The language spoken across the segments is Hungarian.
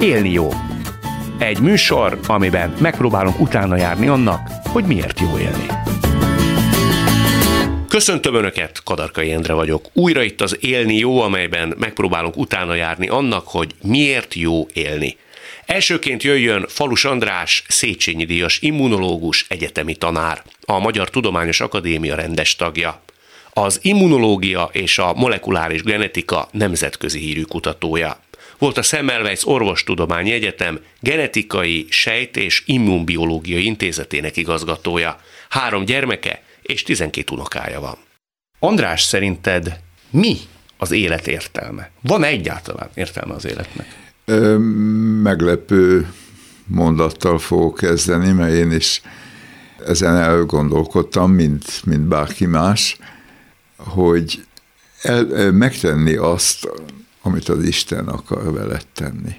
Élni jó. Egy műsor, amiben megpróbálunk utána járni annak, hogy miért jó élni. Köszöntöm Önöket, Kadarkai Endre vagyok. Újra itt az Élni jó, amelyben megpróbálunk utána járni annak, hogy miért jó élni. Elsőként jöjjön Falus András, Széchenyi díjas immunológus, egyetemi tanár, a Magyar Tudományos Akadémia rendes tagja. Az immunológia és a molekuláris genetika nemzetközi hírű kutatója. Volt a Semmelweis Orvostudományi Egyetem genetikai, sejt és immunbiológiai intézetének igazgatója. Három gyermeke és 12 unokája van. András, szerinted mi az élet értelme? Van egyáltalán értelme az életnek? Ö, meglepő mondattal fogok kezdeni, mert én is ezen elgondolkodtam, mint, mint bárki más, hogy el, megtenni azt, amit az Isten akar veled tenni.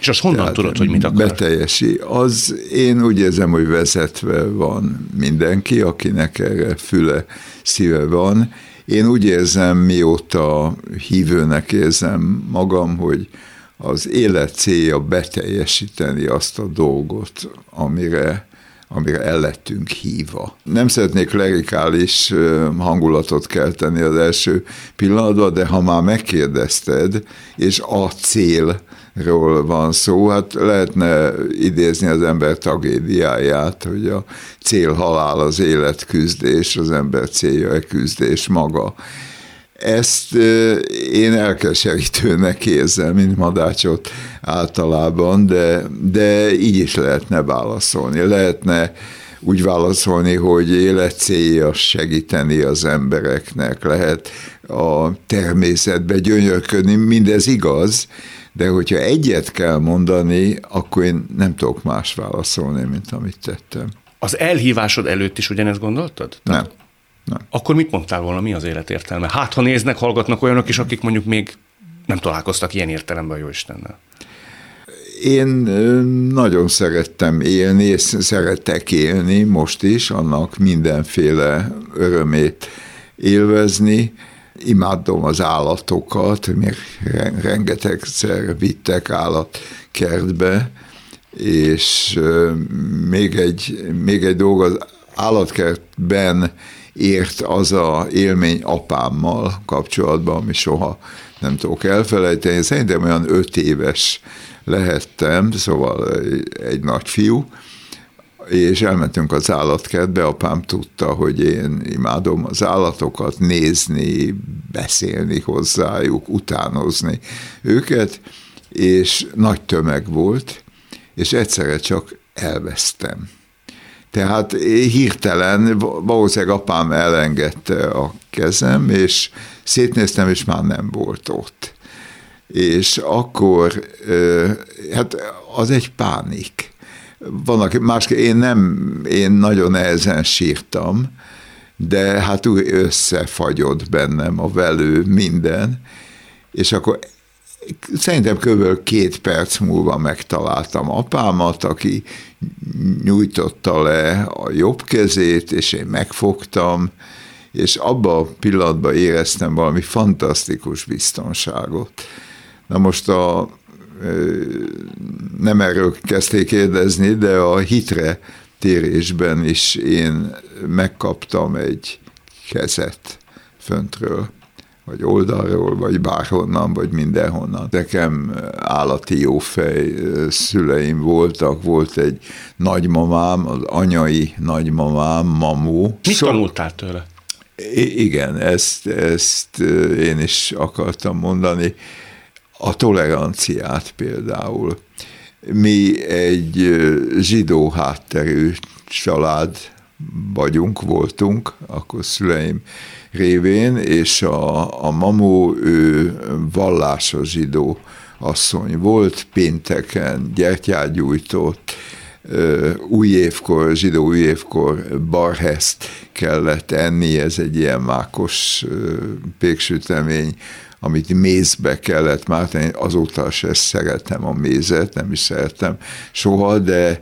És azt honnan Tehát tudod, hogy mit akar? Beteljesi. Az én úgy érzem, hogy vezetve van mindenki, akinek erre füle, szíve van. Én úgy érzem, mióta hívőnek érzem magam, hogy az élet célja beteljesíteni azt a dolgot, amire amire el lettünk hívva. Nem szeretnék lerikális hangulatot kelteni az első pillanatban, de ha már megkérdezted, és a cél, ról van szó, hát lehetne idézni az ember tragédiáját, hogy a cél halál az élet küzdés, az ember célja a küzdés maga. Ezt én elkeserítőnek érzem, mint madácsot általában, de, de így is lehetne válaszolni. Lehetne úgy válaszolni, hogy életcélja segíteni az embereknek, lehet a természetbe gyönyörködni, mindez igaz, de hogyha egyet kell mondani, akkor én nem tudok más válaszolni, mint amit tettem. Az elhívásod előtt is ugyanezt gondoltad? Nem. Nem. Akkor mit mondtál volna, mi az élet értelme? Hát, ha néznek, hallgatnak olyanok is, akik mondjuk még nem találkoztak ilyen értelemben a Jóistennel. Én nagyon szerettem élni, és szeretek élni most is, annak mindenféle örömét élvezni. Imádom az állatokat, még rengetegszer vittek állatkertbe, és még egy, még egy dolog, az állatkertben ért az a élmény apámmal kapcsolatban, ami soha nem tudok elfelejteni. Szerintem olyan öt éves lehettem, szóval egy nagy fiú, és elmentünk az állatkertbe, apám tudta, hogy én imádom az állatokat nézni, beszélni hozzájuk, utánozni őket, és nagy tömeg volt, és egyszerre csak elvesztem. Tehát hirtelen valószínűleg apám elengedte a kezem, és szétnéztem, és már nem volt ott. És akkor, hát az egy pánik. Vannak más, én nem, én nagyon nehezen sírtam, de hát úgy összefagyott bennem a velő minden, és akkor szerintem kb. két perc múlva megtaláltam apámat, aki nyújtotta le a jobb kezét, és én megfogtam, és abba a pillanatban éreztem valami fantasztikus biztonságot. Na most a, nem erről kezdték kérdezni, de a hitre térésben is én megkaptam egy kezet föntről vagy oldalról, vagy bárhonnan, vagy mindenhonnan. Nekem állati jófej szüleim voltak, volt egy nagymamám, az anyai nagymamám, mamu. Mit so, tanultál tőle? Igen, ezt, ezt én is akartam mondani. A toleranciát például. Mi egy zsidó hátterű család vagyunk, voltunk, akkor szüleim révén, és a, a mamu ő vallásos zsidó asszony volt, pénteken gyertyát gyújtott, új évkor, zsidó új évkor barheszt kellett enni, ez egy ilyen mákos péksütemény, amit mézbe kellett már tenni, azóta se szeretem a mézet, nem is szeretem soha, de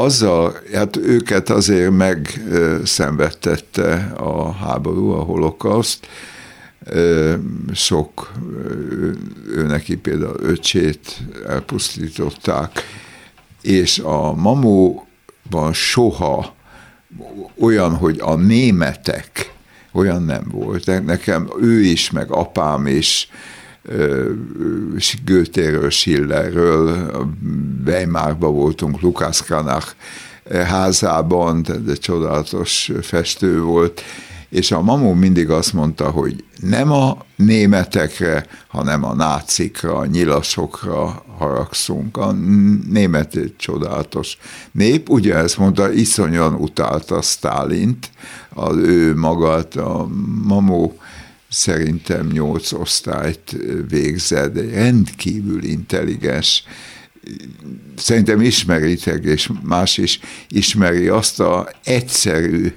azzal, hát őket azért megszenvedtette a háború, a holokauszt, sok, ő neki például öcsét elpusztították, és a mamóban soha olyan, hogy a németek, olyan nem volt. Nekem ő is, meg apám is, Götéről, Schillerről, Weimarba voltunk, Lukács Kranach házában, de csodálatos festő volt, és a mamó mindig azt mondta, hogy nem a németekre, hanem a nácikra, a nyilasokra haragszunk. A német csodálatos nép, ugye ezt mondta, iszonyan utálta Stálint, az ő magát, a mamó szerintem nyolc osztályt végzett, rendkívül intelligens, szerintem ismeritek, és más is ismeri azt a egyszerű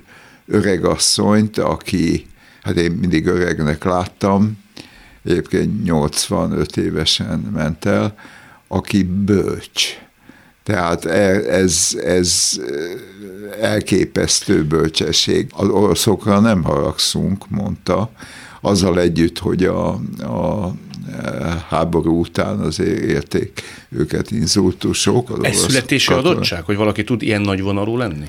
öregasszonyt, aki, hát én mindig öregnek láttam, egyébként 85 évesen ment el, aki bölcs. Tehát e, ez, ez elképesztő bölcsesség. Az oroszokra nem haragszunk, mondta, azzal együtt, hogy a, a háború után azért érték őket inzultusok. Ez születési katona. adottság, hogy valaki tud ilyen nagy vonalú lenni?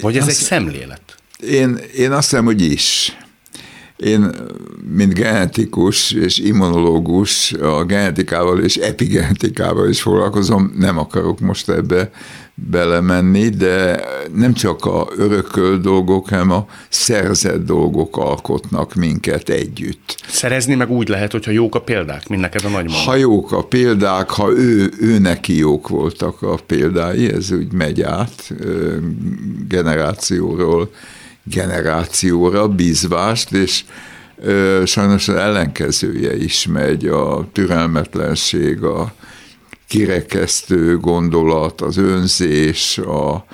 Vagy ez azt, egy szemlélet? Én, én azt hiszem, hogy is. Én, mint genetikus és immunológus a genetikával és epigenetikával is foglalkozom, nem akarok most ebbe belemenni, de nem csak a örököl dolgok, hanem a szerzett dolgok alkotnak minket együtt. Szerezni meg úgy lehet, hogyha jók a példák, mint neked a nagymama. Ha jók a példák, ha ő, ő neki jók voltak a példái, ez úgy megy át generációról generációra bízvást, és ö, sajnos az ellenkezője is megy, a türelmetlenség, a kirekesztő gondolat, az önzés, a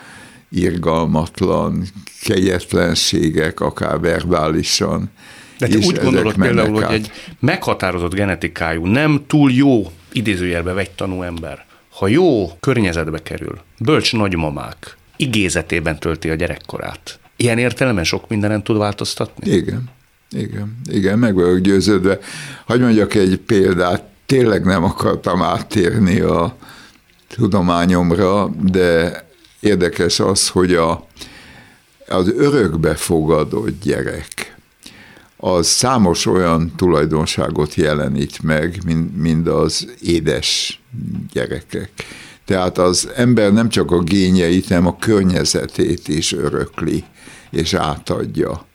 irgalmatlan kegyetlenségek, akár verbálisan. De te úgy gondolod például, át. hogy egy meghatározott genetikájú, nem túl jó idézőjelbe vegytanú ember, ha jó környezetbe kerül, bölcs nagymamák, igézetében tölti a gyerekkorát, Ilyen értelemben sok mindenen tud változtatni? Igen, igen, igen, meg vagyok győződve. Hogy mondjak egy példát, tényleg nem akartam áttérni a tudományomra, de érdekes az, hogy a, az örökbefogadott gyerek, az számos olyan tulajdonságot jelenít meg, mint, mint az édes gyerekek. Tehát az ember nem csak a gényeit, hanem a környezetét is örökli és átadja.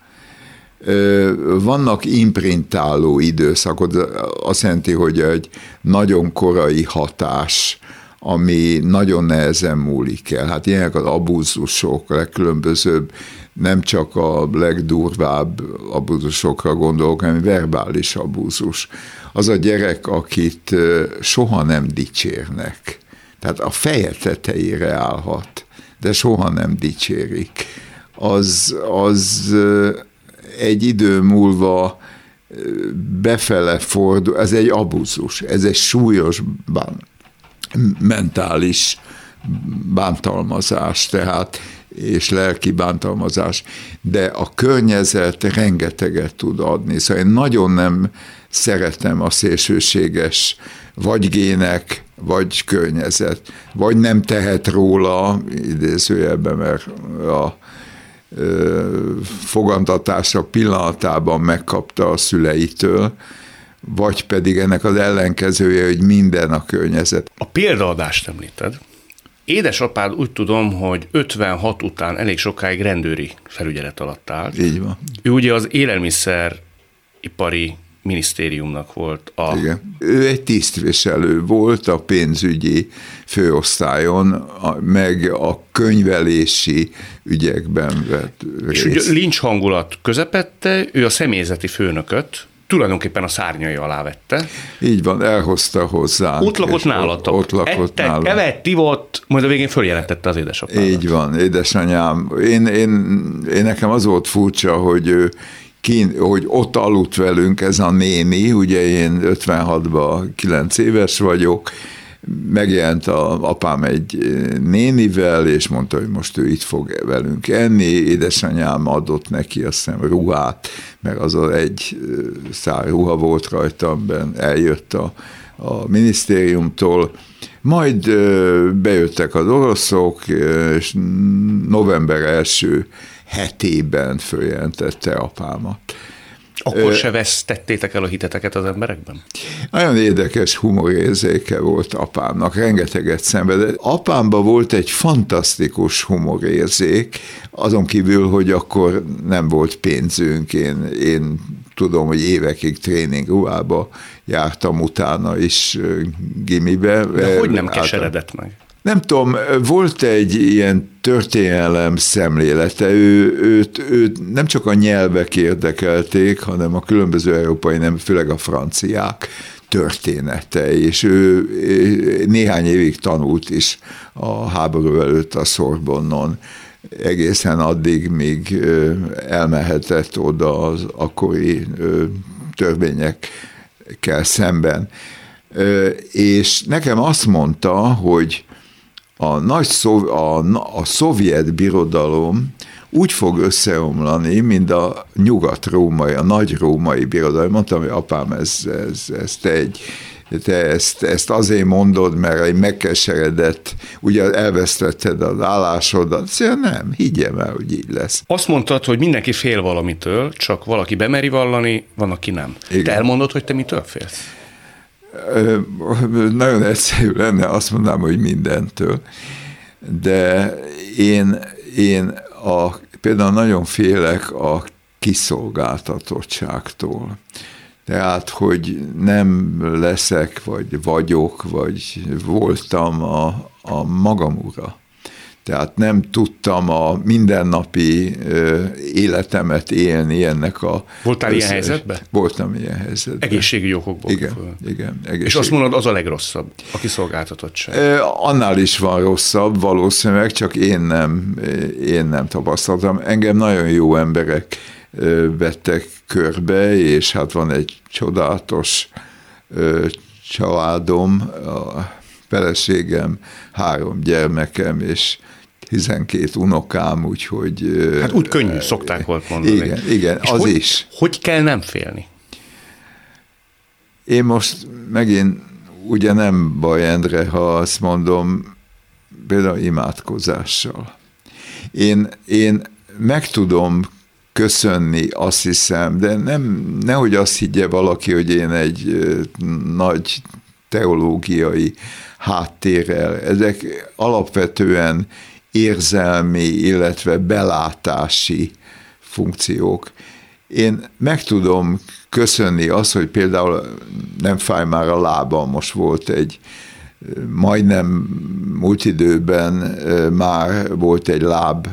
Vannak imprintáló időszakok, azt jelenti, hogy egy nagyon korai hatás, ami nagyon nehezen múlik el. Hát ilyenek az abúzusok, a legkülönbözőbb, nem csak a legdurvább abúzusokra gondolok, hanem verbális abúzus. Az a gyerek, akit soha nem dicsérnek. Tehát a feje tetejére állhat, de soha nem dicsérik az, az egy idő múlva befele fordul, ez egy abuzus, ez egy súlyos bán, mentális bántalmazás, tehát és lelki bántalmazás, de a környezet rengeteget tud adni. Szóval én nagyon nem szeretem a szélsőséges vagy gének, vagy környezet, vagy nem tehet róla, idézőjelben, mert a fogantatása pillanatában megkapta a szüleitől, vagy pedig ennek az ellenkezője, hogy minden a környezet. A példaadást említed. Édesapád úgy tudom, hogy 56 után elég sokáig rendőri felügyelet alatt állt. Így van. Ő ugye az élelmiszeripari minisztériumnak volt a... Igen. Ő egy tisztviselő volt a pénzügyi főosztályon, meg a könyvelési ügyekben vett részt. És ugye lincs hangulat közepette, ő a személyzeti főnököt, tulajdonképpen a szárnyai alá vette. Így van, elhozta hozzá. Ott lakott nálatok. Ott, ott lakott Ettek, nálam. evett, ivott, majd a végén följelentette az édesapámat. Így van, édesanyám. Én, én, én nekem az volt furcsa, hogy ő kín, hogy ott aludt velünk ez a néni, ugye én 56-ban 9 éves vagyok, megjelent a apám egy nénivel, és mondta, hogy most ő itt fog velünk enni, édesanyám adott neki azt hiszem ruhát, mert az egy szár ruha volt rajtam, eljött a, a minisztériumtól, majd bejöttek az oroszok, és november első hetében följelentette apámat. Akkor se vesztettétek el a hiteteket az emberekben? Nagyon érdekes humorérzéke volt apámnak, rengeteget szenvedett. Apámban volt egy fantasztikus humorérzék, azon kívül, hogy akkor nem volt pénzünk, én, én tudom, hogy évekig tréningruhába jártam utána is gimibe. De hogy nem keseredett meg? Nem tudom, volt egy ilyen történelem szemlélete, ő, őt, őt nem csak a nyelvek érdekelték, hanem a különböző európai, nem főleg a franciák története, és ő néhány évig tanult is a háború előtt a Sorbonnon, egészen addig, míg elmehetett oda az akkori törvényekkel szemben. És nekem azt mondta, hogy a, nagy szov, a, a szovjet birodalom úgy fog összeomlani, mint a nyugat-római, a nagy-római birodalom. Mondtam, hogy apám, ez, ez, ez te egy te ezt, ezt azért mondod, mert egy megkeseredett, ugye elvesztetted az állásodat. Szóval nem, higgyem el, hogy így lesz. Azt mondtad, hogy mindenki fél valamitől, csak valaki bemeri vallani, van, aki nem. Igen. Te elmondod, hogy te mitől félsz? Nagyon egyszerű lenne, azt mondanám, hogy mindentől. De én, én a, például nagyon félek a kiszolgáltatottságtól. Tehát, hogy nem leszek, vagy vagyok, vagy voltam a, a magam ura. Tehát nem tudtam a mindennapi életemet élni ennek a... Voltál összes... ilyen helyzetben? Voltam ilyen helyzetben. Egészségügyi okokból. Igen, föl. igen. Egészség... És azt mondod, az a legrosszabb, a kiszolgáltatottság. Annál is van rosszabb, valószínűleg, csak én nem, én nem tapasztaltam. Engem nagyon jó emberek vettek körbe, és hát van egy csodálatos családom, a feleségem, három gyermekem, és 12 unokám, úgyhogy... Hát úgy könnyű, szokták volt mondani. Igen, igen, És az hogy, is. Hogy kell nem félni? Én most megint ugye nem baj, Endre, ha azt mondom, például imádkozással. Én, én meg tudom köszönni, azt hiszem, de nem, nehogy azt higgye valaki, hogy én egy nagy teológiai háttérrel. Ezek alapvetően érzelmi, illetve belátási funkciók. Én meg tudom köszönni azt, hogy például nem fáj már a lábam, most volt egy majdnem múlt időben már volt egy láb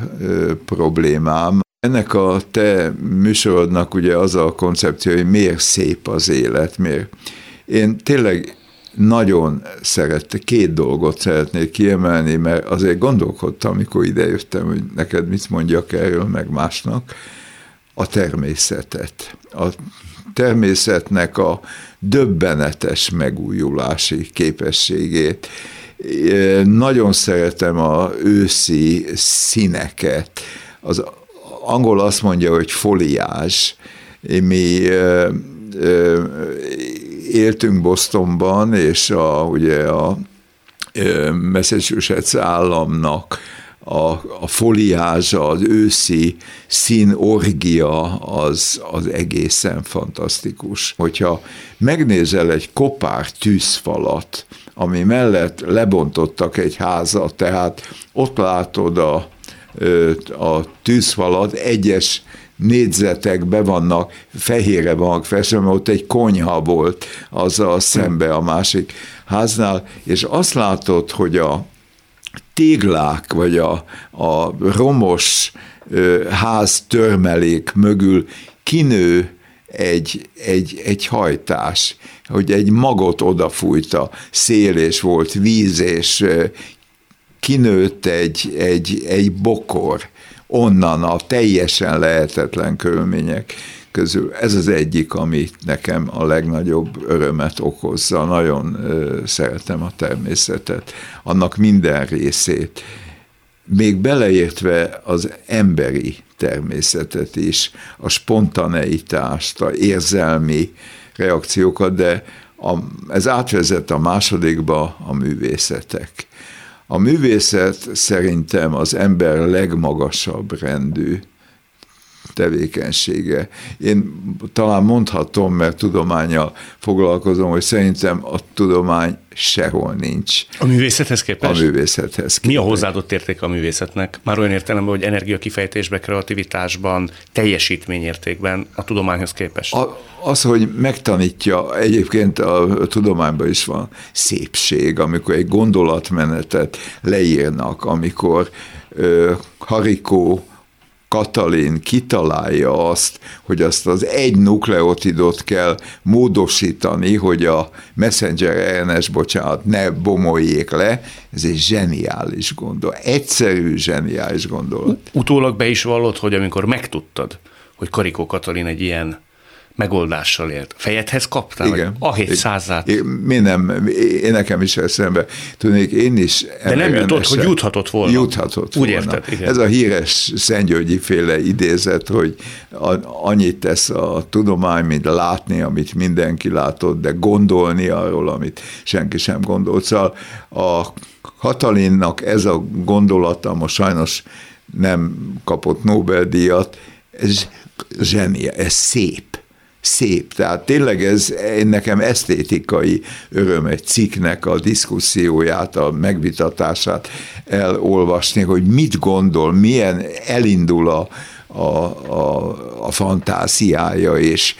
problémám. Ennek a te műsorodnak ugye az a koncepció, hogy miért szép az élet, miért. Én tényleg nagyon szerette, két dolgot szeretnék kiemelni, mert azért gondolkodtam, amikor idejöttem, hogy neked mit mondjak erről, meg másnak, a természetet. A természetnek a döbbenetes megújulási képességét. Nagyon szeretem a őszi színeket. Az angol azt mondja, hogy foliás. Mi éltünk Bostonban, és a, ugye a Massachusetts államnak a, a foliázsa, az őszi színorgia az, az egészen fantasztikus. Hogyha megnézel egy kopár tűzfalat, ami mellett lebontottak egy házat, tehát ott látod a, a tűzfalat, egyes négyzetekbe vannak, fehére vannak festve, mert ott egy konyha volt az a szembe a másik háznál, és azt látod, hogy a téglák, vagy a, a romos ház törmelék mögül kinő egy, egy, egy hajtás, hogy egy magot odafújt a szél, és volt víz, és kinőtt egy, egy, egy bokor, onnan a teljesen lehetetlen körülmények közül. Ez az egyik, ami nekem a legnagyobb örömet okozza. Nagyon szeretem a természetet, annak minden részét. Még beleértve az emberi természetet is, a spontaneitást, a érzelmi reakciókat, de a, ez átvezet a másodikba a művészetek. A művészet szerintem az ember legmagasabb rendű tevékenysége. Én talán mondhatom, mert tudományjal foglalkozom, hogy szerintem a tudomány sehol nincs. A művészethez képest? A művészethez képest. Mi a hozzáadott érték a művészetnek? Már olyan értelemben, hogy energiakifejtésben, kreativitásban, teljesítményértékben a tudományhoz képest? A, az, hogy megtanítja, egyébként a tudományban is van szépség, amikor egy gondolatmenetet leírnak, amikor uh, Harikó Katalin kitalálja azt, hogy azt az egy nukleotidot kell módosítani, hogy a messenger RNS, bocsánat, ne bomoljék le, ez egy zseniális gondolat, egyszerű zseniális gondolat. Utólag be is vallott, hogy amikor megtudtad, hogy Karikó Katalin egy ilyen megoldással élt. Fejedhez kaptál? Igen. A hét százát? Mi nem, én nekem is eszembe. Tudnék, én is De nem jutott, hogy juthatott volna. Juthatott Úgy volna. érted, igen. Ez a híres Szentgyörgyi féle idézet, hogy annyit tesz a tudomány, mint látni, amit mindenki látott, de gondolni arról, amit senki sem gondolt. Szóval a Katalinnak ez a gondolata most sajnos nem kapott Nobel-díjat, ez zsenia, ez szép szép. Tehát tényleg ez nekem esztétikai öröm egy cikknek a diszkuszióját, a megvitatását elolvasni, hogy mit gondol, milyen elindul a, a, a, a fantáziája, és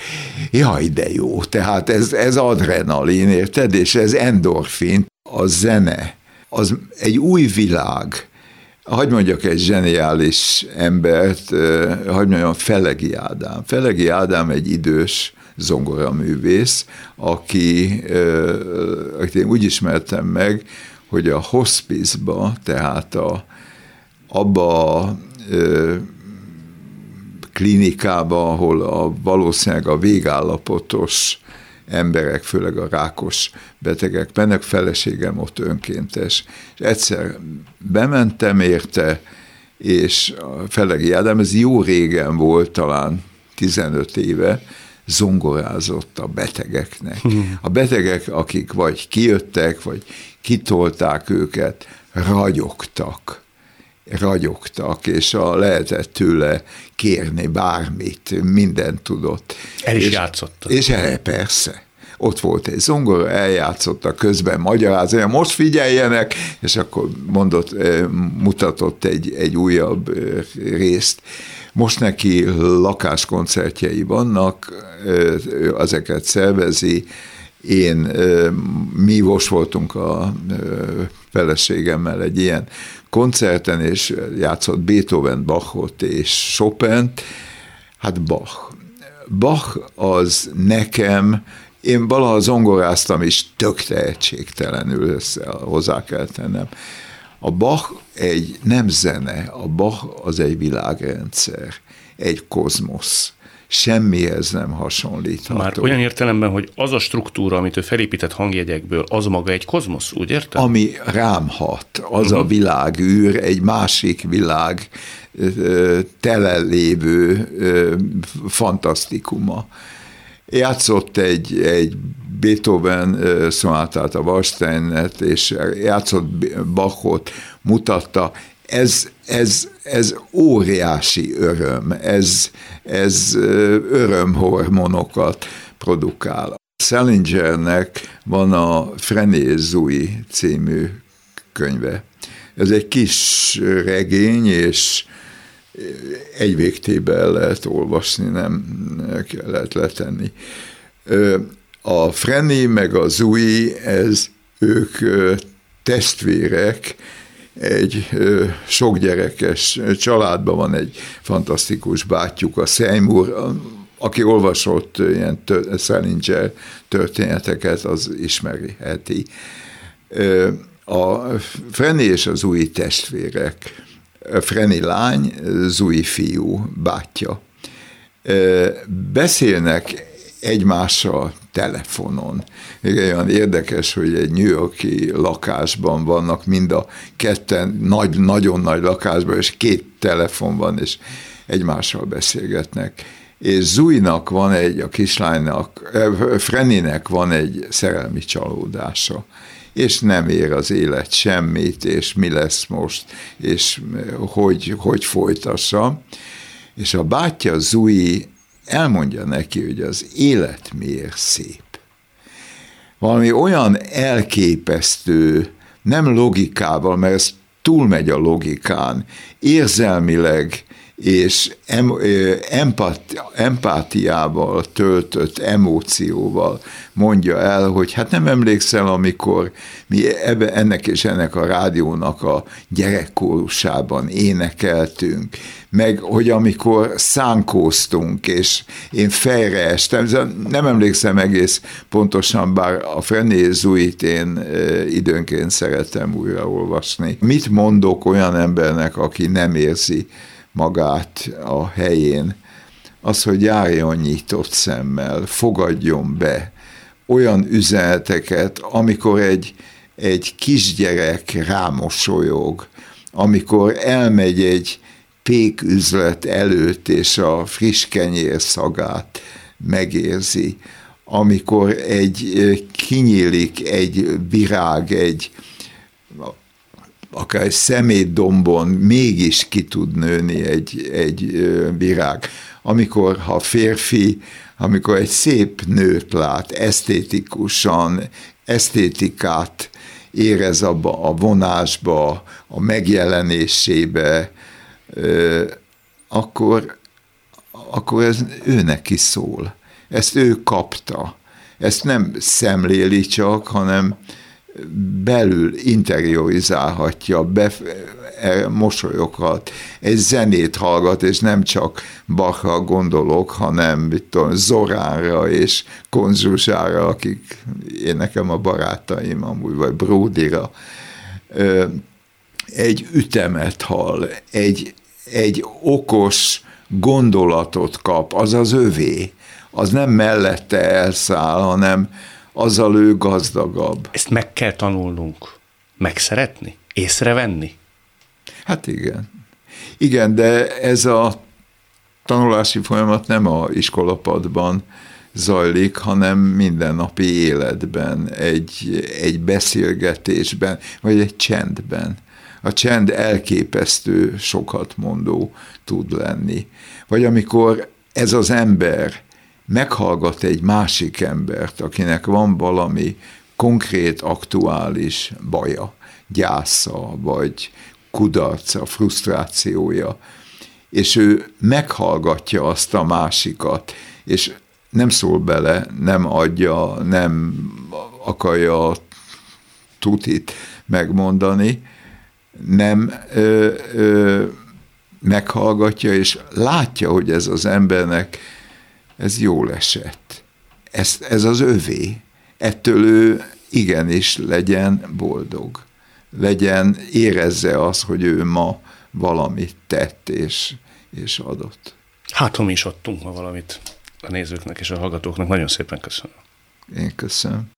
jaj, de jó, tehát ez, ez adrenalin, érted, és ez endorfin, a zene, az egy új világ, Hagy mondjak egy zseniális embert, hagy mondjam, Felegi Ádám. Felegi Ádám egy idős zongoraművész, aki, akit én úgy ismertem meg, hogy a hospice-ba, tehát a, abba a klinikába, ahol a, valószínűleg a végállapotos emberek, főleg a rákos betegek mennek, feleségem ott önkéntes. És egyszer bementem érte, és a Felegi Ádám, ez jó régen volt, talán 15 éve, zongorázott a betegeknek. Hmm. A betegek, akik vagy kijöttek, vagy kitolták őket, ragyogtak ragyogtak, és a lehetett tőle kérni bármit, mindent tudott. El is és, játszotta. És el, persze. Ott volt egy zongora, eljátszotta, közben magyarázja, most figyeljenek, és akkor mondott, eh, mutatott egy, egy újabb eh, részt. Most neki lakáskoncertjei vannak, eh, ezeket szervezi, én, mi most voltunk a feleségemmel egy ilyen koncerten, és játszott Beethoven, Bachot és chopin Hát Bach. Bach az nekem, én valaha zongoráztam is tök tehetségtelenül össze, hozzá kell tennem. A Bach egy nem zene, a Bach az egy világrendszer, egy kozmosz semmihez nem hasonlítható. Már olyan értelemben, hogy az a struktúra, amit ő felépített hangjegyekből, az maga egy kozmosz, úgy érted? Ami rám hat, az uh-huh. a világűr, egy másik világ tele lévő fantasztikuma. Játszott egy, egy Beethoven szonátát, a Warsteinet, és játszott Bachot, mutatta, ez, ez, ez óriási öröm, ez, ez örömhormonokat produkál. Szelingernek van a Frenézui című könyve. Ez egy kis regény, és egy végtébe el lehet olvasni, nem kellett letenni. A Freni meg a Zui, ez ők testvérek, egy sok gyerekes családban van egy fantasztikus bátyjuk, a Seymour, aki olvasott ilyen Salinger történeteket, az ismerheti. A Freni és az új testvérek, Freni lány, Zui fiú, bátyja. Beszélnek egymással telefonon. Még olyan érdekes, hogy egy New Yorki lakásban vannak mind a ketten, nagy, nagyon nagy lakásban, és két telefon van, és egymással beszélgetnek. És Zújnak van egy, a kislánynak, Freninek van egy szerelmi csalódása és nem ér az élet semmit, és mi lesz most, és hogy, hogy folytassa. És a bátyja Zui elmondja neki, hogy az élet miért szép. Valami olyan elképesztő, nem logikával, mert ez túlmegy a logikán, érzelmileg és em, empat, empátiával töltött emócióval mondja el, hogy hát nem emlékszel, amikor mi ebbe, ennek és ennek a rádiónak a gyerekkórusában énekeltünk, meg hogy amikor szánkóztunk, és én fejre estem, nem emlékszem egész pontosan, bár a Frené Zuit én időnként szeretem újraolvasni. Mit mondok olyan embernek, aki nem érzi magát a helyén, az, hogy járjon nyitott szemmel, fogadjon be olyan üzeneteket, amikor egy, egy kisgyerek rámosolyog, amikor elmegy egy péküzlet előtt, és a friss kenyér szagát megérzi, amikor egy kinyílik egy virág, egy akár egy szemétdombon mégis ki tud nőni egy, egy virág. Amikor ha férfi, amikor egy szép nőt lát, esztétikusan, esztétikát érez abba a vonásba, a megjelenésébe, akkor, akkor ez őnek is szól. Ezt ő kapta. Ezt nem szemléli csak, hanem belül interiorizálhatja, be, e, mosolyoghat, egy zenét hallgat, és nem csak Bachra gondolok, hanem mit tudom, Zoránra és Konzsuzsára, akik én nekem a barátaim amúgy, vagy Bródira. Egy ütemet hall, egy, egy okos gondolatot kap, az az övé, az nem mellette elszáll, hanem azzal ő gazdagabb. Ezt meg kell tanulnunk, megszeretni, észrevenni? Hát igen. Igen, de ez a tanulási folyamat nem a iskolapadban zajlik, hanem mindennapi életben, egy, egy beszélgetésben, vagy egy csendben. A csend elképesztő sokat mondó tud lenni. Vagy amikor ez az ember meghallgat egy másik embert, akinek van valami konkrét, aktuális baja, gyásza, vagy kudarca, frusztrációja, és ő meghallgatja azt a másikat, és nem szól bele, nem adja, nem akarja tutit megmondani, nem ö, ö, meghallgatja, és látja, hogy ez az embernek ez jól esett. Ez, ez az övé. Ettől ő igenis legyen boldog. Legyen, érezze az, hogy ő ma valamit tett és, és adott. Hát, ha mi is adtunk ma valamit a nézőknek és a hallgatóknak. Nagyon szépen köszönöm. Én köszönöm.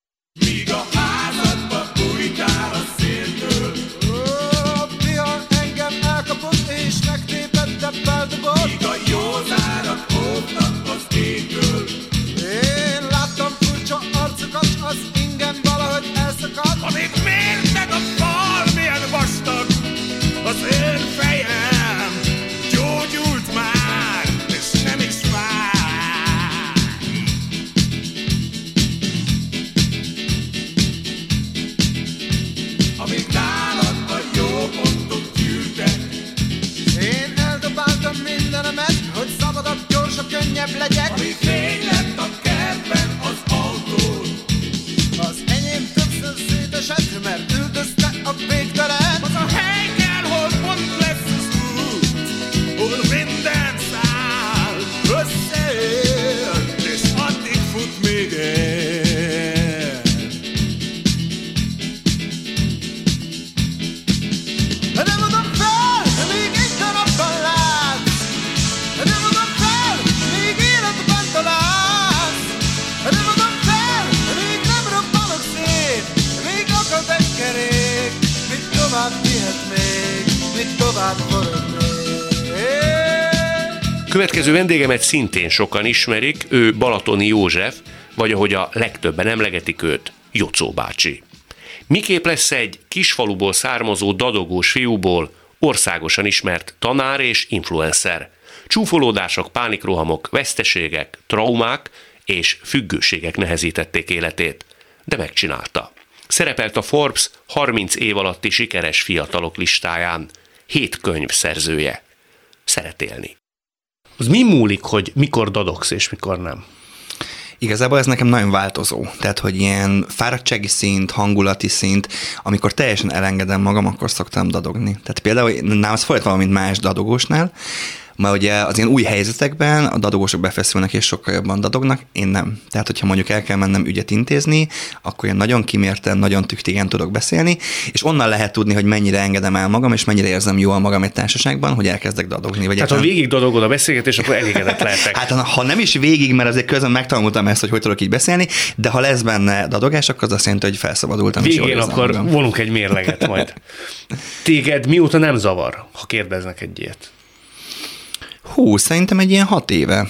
Vendégemet szintén sokan ismerik, ő Balatoni József, vagy ahogy a legtöbben emlegetik őt, Jocó bácsi. Miképp lesz egy kisfaluból származó dadogós fiúból országosan ismert tanár és influencer. Csúfolódások, pánikrohamok, veszteségek, traumák és függőségek nehezítették életét, de megcsinálta. Szerepelt a Forbes 30 év alatti sikeres fiatalok listáján. Hét könyv szerzője. Szeret élni. Az mi múlik, hogy mikor dadogsz és mikor nem? Igazából ez nekem nagyon változó. Tehát, hogy ilyen fáradtsági szint, hangulati szint, amikor teljesen elengedem magam, akkor szoktam dadogni. Tehát például nálam az folyt valamint más dadogósnál, mert ugye az ilyen új helyzetekben a dadogósok befeszülnek és sokkal jobban dadognak, én nem. Tehát, hogyha mondjuk el kell mennem ügyet intézni, akkor én nagyon kimérten, nagyon tüktigen tudok beszélni, és onnan lehet tudni, hogy mennyire engedem el magam, és mennyire érzem jól magam egy társaságban, hogy elkezdek dadogni. Vagy Tehát ha végig dadogod a beszélgetés, akkor elégedett lehetek. Hát ha nem is végig, mert azért közben megtanultam ezt, hogy hogy tudok így beszélni, de ha lesz benne dadogás, akkor az azt jelenti, hogy felszabadultam. és jól Végén akkor magam. vonunk egy mérleget majd. Téged mióta nem zavar, ha kérdeznek egy ilyet? Hú, szerintem egy ilyen hat éve.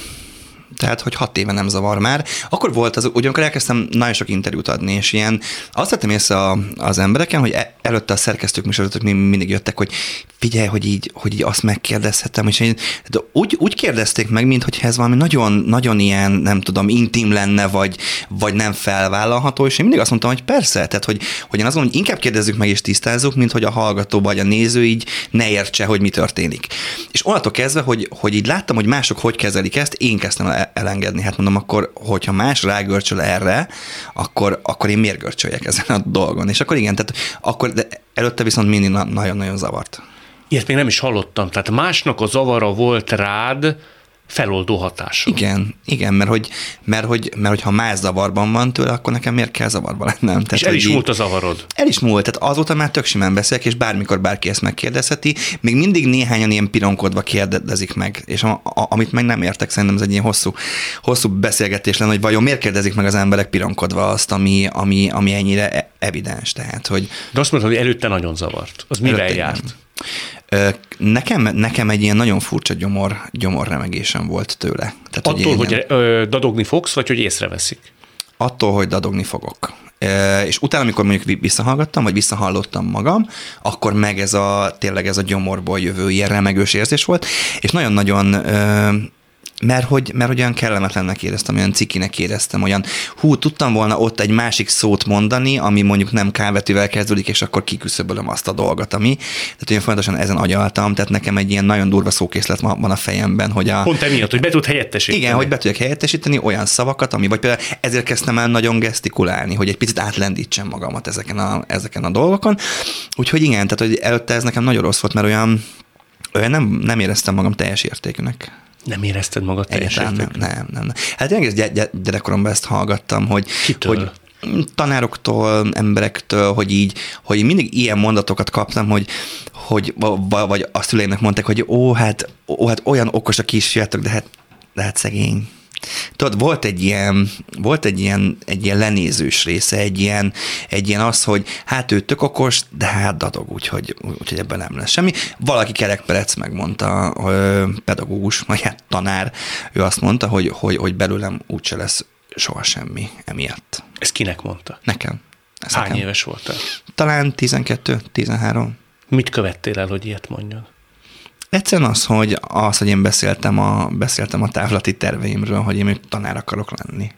Tehát, hogy hat éve nem zavar már. Akkor volt az, ugyanakkor elkezdtem nagyon sok interjút adni, és ilyen azt vettem észre a, az embereken, hogy e- előtte a szerkesztők mi- mindig jöttek, hogy figyelj, hogy így, hogy így azt megkérdezhetem, és én, de úgy, úgy kérdezték meg, mintha ez valami nagyon, nagyon ilyen, nem tudom, intim lenne, vagy, vagy nem felvállalható, és én mindig azt mondtam, hogy persze, tehát, hogy, hogy én azt mondom, hogy inkább kérdezzük meg és tisztázzuk, mint hogy a hallgató vagy a néző így ne értse, hogy mi történik. És onnantól kezdve, hogy, hogy így láttam, hogy mások hogy kezelik ezt, én kezdtem el elengedni. Hát mondom, akkor, hogyha más rágörcsöl erre, akkor, akkor én miért görcsöljek ezen a dolgon? És akkor igen, tehát akkor, de előtte viszont mindig na- nagyon-nagyon zavart. Ilyet még nem is hallottam. Tehát másnak a zavara volt rád feloldó hatása. Igen, igen, mert hogy, mert hogy, mert hogy ha más zavarban van tőle, akkor nekem miért kell zavarban lennem? Tehát, És el is múlt a zavarod. El is múlt, tehát azóta már tök simán beszélek, és bármikor bárki ezt megkérdezheti. Még mindig néhányan ilyen pironkodva kérdezik meg, és a, a, amit meg nem értek, szerintem ez egy ilyen hosszú, hosszú beszélgetés lenne, hogy vajon miért kérdezik meg az emberek pironkodva azt, ami, ami, ami ennyire e- evidens. Tehát, hogy De azt mondtad, hogy előtte nagyon zavart. Az mivel járt? igen. Nekem, nekem egy ilyen nagyon furcsa gyomor, gyomorremegésem volt tőle. Tehát, Attól, én hogy, ö, dadogni fogsz, vagy hogy észreveszik? attól, hogy dadogni fogok. És utána, amikor mondjuk vi- visszahallgattam, vagy visszahallottam magam, akkor meg ez a, tényleg ez a gyomorból jövő ilyen remegős érzés volt, és nagyon-nagyon mert hogy, mert hogy olyan kellemetlennek éreztem, olyan cikinek éreztem, olyan hú, tudtam volna ott egy másik szót mondani, ami mondjuk nem kávetűvel kezdődik, és akkor kiküszöbölöm azt a dolgot, ami. Tehát olyan fontosan ezen agyaltam, tehát nekem egy ilyen nagyon durva szókészlet van a fejemben, hogy a, Pont emiatt, hogy be tud helyettesíteni. igen, hogy be tudjak helyettesíteni olyan szavakat, ami, vagy például ezért kezdtem el nagyon gesztikulálni, hogy egy picit átlendítsem magamat ezeken a, ezeken a dolgokon. Úgyhogy igen, tehát hogy előtte ez nekem nagyon rossz volt, mert olyan, olyan nem, nem éreztem magam teljes értékűnek. Nem érezted magad teljes Egyáltalán nem, nem, nem, nem. Hát én egész gy- gy- gyerekkoromban ezt hallgattam, hogy, Kitől? hogy tanároktól, emberektől, hogy így, hogy mindig ilyen mondatokat kaptam, hogy, hogy va- vagy a szüleimnek mondták, hogy ó, hát, ó, hát olyan okos a kisfiatok, de hát, de hát szegény. Tudod, volt egy ilyen, volt egy ilyen, egy ilyen lenézős része, egy ilyen, egy ilyen az, hogy hát ő tök okos, de hát dadog, úgyhogy, úgyhogy ebben nem lesz semmi. Valaki kerekperec megmondta, pedagógus, vagy hát tanár, ő azt mondta, hogy, hogy, hogy belőlem úgyse lesz soha semmi emiatt. Ezt kinek mondta? Nekem. Ez Hány nekem. éves voltál? Talán 12, 13. Mit követtél el, hogy ilyet mondjon? Egyszerűen az, hogy, az, hogy én beszéltem a, beszéltem a távlati terveimről, hogy én még tanár akarok lenni.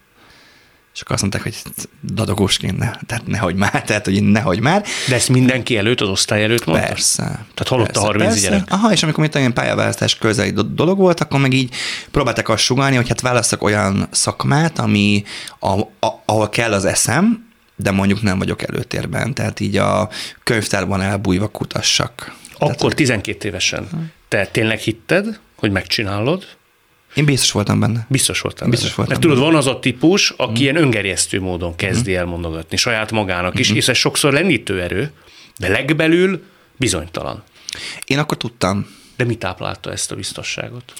És akkor azt mondták, hogy dadogósként ne, tehát nehogy már, tehát hogy nehogy már. De ezt mindenki előtt, az osztály előtt mondta? Persze. Tehát hallotta persze, 30 persze. gyerek? Aha, és amikor itt ilyen pályaválasztás közeli do- dolog volt, akkor meg így próbáltak azt sugalni, hogy hát választok olyan szakmát, ami, a, a, ahol kell az eszem, de mondjuk nem vagyok előtérben, tehát így a könyvtárban elbújva kutassak. Akkor 12 évesen te tényleg hitted, hogy megcsinálod? Én biztos voltam benne. Biztos voltam. Biztos benne. voltam Mert tudod, van az a típus, aki ilyen öngerjesztő módon kezdi el mondogatni saját magának is, és ez sokszor lendítő erő, de legbelül bizonytalan. Én akkor tudtam. De mi táplálta ezt a biztosságot?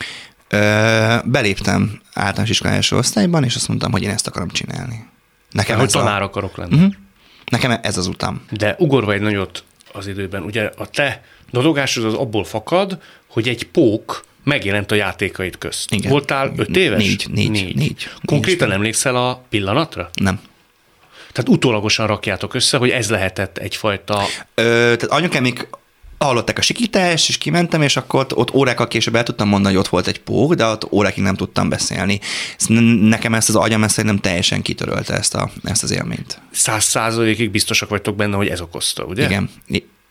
Ö, beléptem általános iskolai első osztályban, és azt mondtam, hogy én ezt akarom csinálni. Nekem Hogy ez, tanár a, akarok lenni. Mhm. nekem ez az utam. De ugorva egy nagyot az időben, ugye a te dadogásod az abból fakad, hogy egy pók megjelent a játékaid közt. Igen. Voltál öt éves? Négy, négy, négy. Konkrétan Négy. emlékszel a pillanatra? Nem. Tehát utólagosan rakjátok össze, hogy ez lehetett egyfajta... Ö, tehát anyukám még hallották a sikítást, és kimentem, és akkor ott, ott órákkal később el tudtam mondani, hogy ott volt egy pók, de ott órákig nem tudtam beszélni. Nekem ezt az agyam ezt szerintem teljesen kitörölte ezt, a, ezt az élményt. Száz százalékig biztosak vagytok benne, hogy ez okozta, ugye? Igen.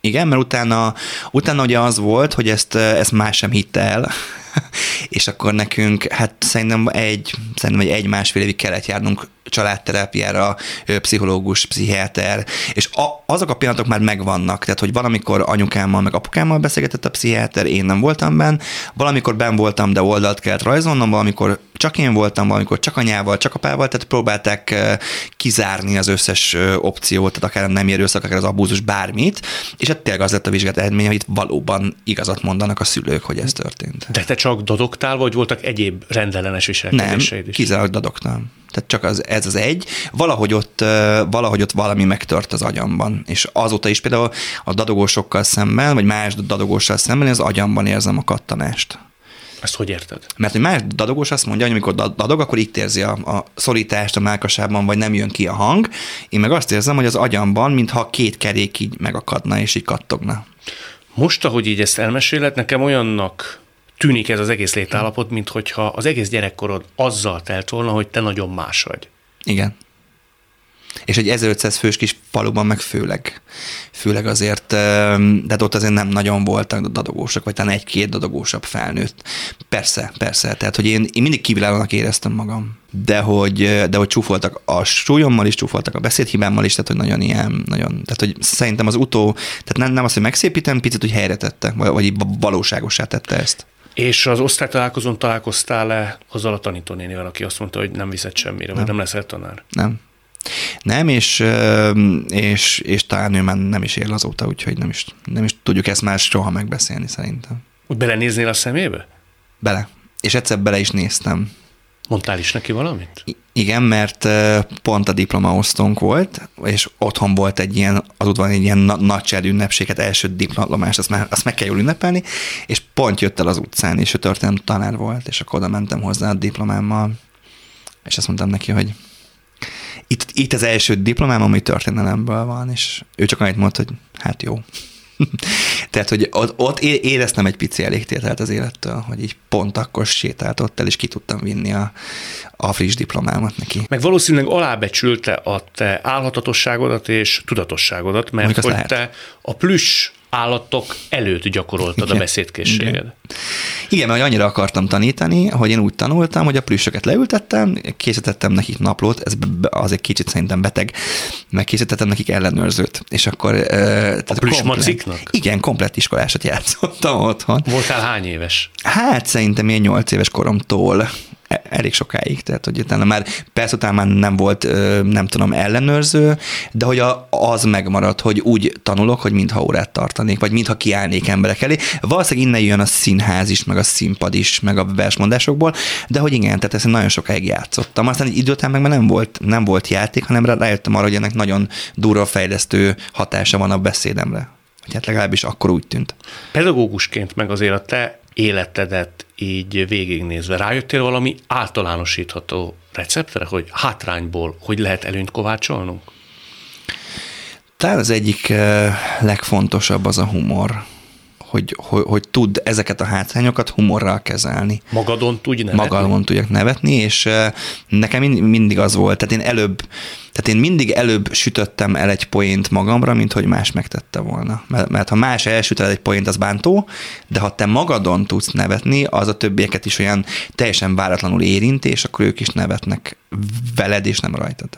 Igen, mert utána, utána ugye az volt, hogy ezt, ezt más sem hitte el, és akkor nekünk, hát szerintem egy, szerintem egy, egy másfél évig kellett járnunk családterápiára, pszichológus, pszichiáter, és a, azok a pillanatok már megvannak, tehát hogy valamikor anyukámmal, meg apukámmal beszélgetett a pszichiáter, én nem voltam benne, valamikor ben voltam, de oldalt kellett rajzolnom, valamikor csak én voltam, valamikor csak anyával, csak apával, tehát próbálták kizárni az összes opciót, tehát akár a nem erőszak, akár az abúzus, bármit, és hát tényleg az lett a vizsgát eredménye, hogy itt valóban igazat mondanak a szülők, hogy ez történt. De te csak dadogtál, vagy voltak egyéb rendellenes Nem, viselkedéseid is? kizárólag dadogtam. Tehát csak az, ez az egy. Valahogy ott, valahogy ott valami megtört az agyamban. És azóta is például a dadogósokkal szemben, vagy más dadogóssal szemben az agyamban érzem a kattanást. Ezt hogy érted? Mert egy más dadogós azt mondja, hogy amikor dad- dadog, akkor itt érzi a, a szorítást a melkasában, vagy nem jön ki a hang. Én meg azt érzem, hogy az agyamban, mintha két kerék így megakadna, és így kattogna. Most, ahogy így ezt elmeséled, nekem olyannak tűnik ez az egész létállapot, mint hogyha az egész gyerekkorod azzal telt volna, hogy te nagyon más vagy. Igen. És egy 1500 fős kis faluban meg főleg. Főleg azért, öm, de ott azért nem nagyon voltak dadogósak, vagy talán egy-két dadogósabb felnőtt. Persze, persze. Tehát, hogy én, én mindig kívülállónak éreztem magam. De hogy, de hogy csúfoltak a súlyommal is, csúfoltak a beszédhibámmal is, tehát hogy nagyon ilyen, nagyon, tehát hogy szerintem az utó, tehát nem, nem az, hogy megszépítem, picit, hogy helyre tette, vagy, vagy valóságosá tette ezt. És az osztálytalálkozón találkoztál-e azzal a tanítónénivel, aki azt mondta, hogy nem viszed semmire, vagy nem leszel tanár? Nem. Nem, és, és, és talán ő már nem is él azóta, úgyhogy nem is, nem is tudjuk ezt már soha megbeszélni szerintem. Úgy belenéznél a szemébe? Bele. És egyszer bele is néztem. Mondtál is neki valamit? I- Igen, mert pont a diplomaosztónk volt, és otthon volt egy ilyen, az udvaron egy ilyen na- nagycsád ünnepséget, első diplomást, azt, már, azt meg kell jól ünnepelni, és pont jött el az utcán, és ő történelem tanár volt, és akkor oda mentem hozzá a diplomámmal, és azt mondtam neki, hogy itt, itt az első diplomám, ami történelemből van, és ő csak annyit mondta, hogy hát jó. Tehát, hogy ott, ott éreztem egy pici elégtételt az élettől, hogy így pont akkor sétált ott el, és ki tudtam vinni a, a friss diplomámat neki. Meg valószínűleg alábecsülte a te álhatatosságodat és tudatosságodat, mert hogy azt te a plüss állatok előtt gyakoroltad a Igen. beszédkészséged. Igen. Igen, mert annyira akartam tanítani, hogy én úgy tanultam, hogy a plüssöket leültettem, készítettem nekik naplót, ez az egy kicsit szerintem beteg, meg készítettem nekik ellenőrzőt, és akkor... A plüssmaciknak? Igen, komplett iskolásat játszottam otthon. Voltál hány éves? Hát szerintem én 8 éves koromtól elég sokáig, tehát hogy utána már, persze utána már nem volt, nem tudom, ellenőrző, de hogy a, az megmaradt, hogy úgy tanulok, hogy mintha órát tartanék, vagy mintha kiállnék emberek elé. Valószínűleg innen jön a színház is, meg a színpad is, meg a versmondásokból, de hogy igen, tehát ezt nagyon sokáig játszottam. Aztán egy idő után meg már nem volt, nem volt játék, hanem rá- rájöttem arra, hogy ennek nagyon durva fejlesztő hatása van a beszédemre. Vagy hát legalábbis akkor úgy tűnt. Pedagógusként meg azért a te életedet így végignézve rájöttél valami általánosítható receptre, hogy hátrányból hogy lehet előnyt kovácsolnunk? Talán az egyik eh, legfontosabb az a humor, hogy, hogy, hogy tud ezeket a hátrányokat humorral kezelni. Magadon tudj nevetni? Magamon tudjak nevetni, és nekem mind- mindig az volt, tehát én előbb, tehát én mindig előbb sütöttem el egy poént magamra, mint hogy más megtette volna. Mert, mert ha más elsüt el egy poént, az bántó, de ha te magadon tudsz nevetni, az a többieket is olyan teljesen váratlanul érinti, és akkor ők is nevetnek veled, és nem rajtad.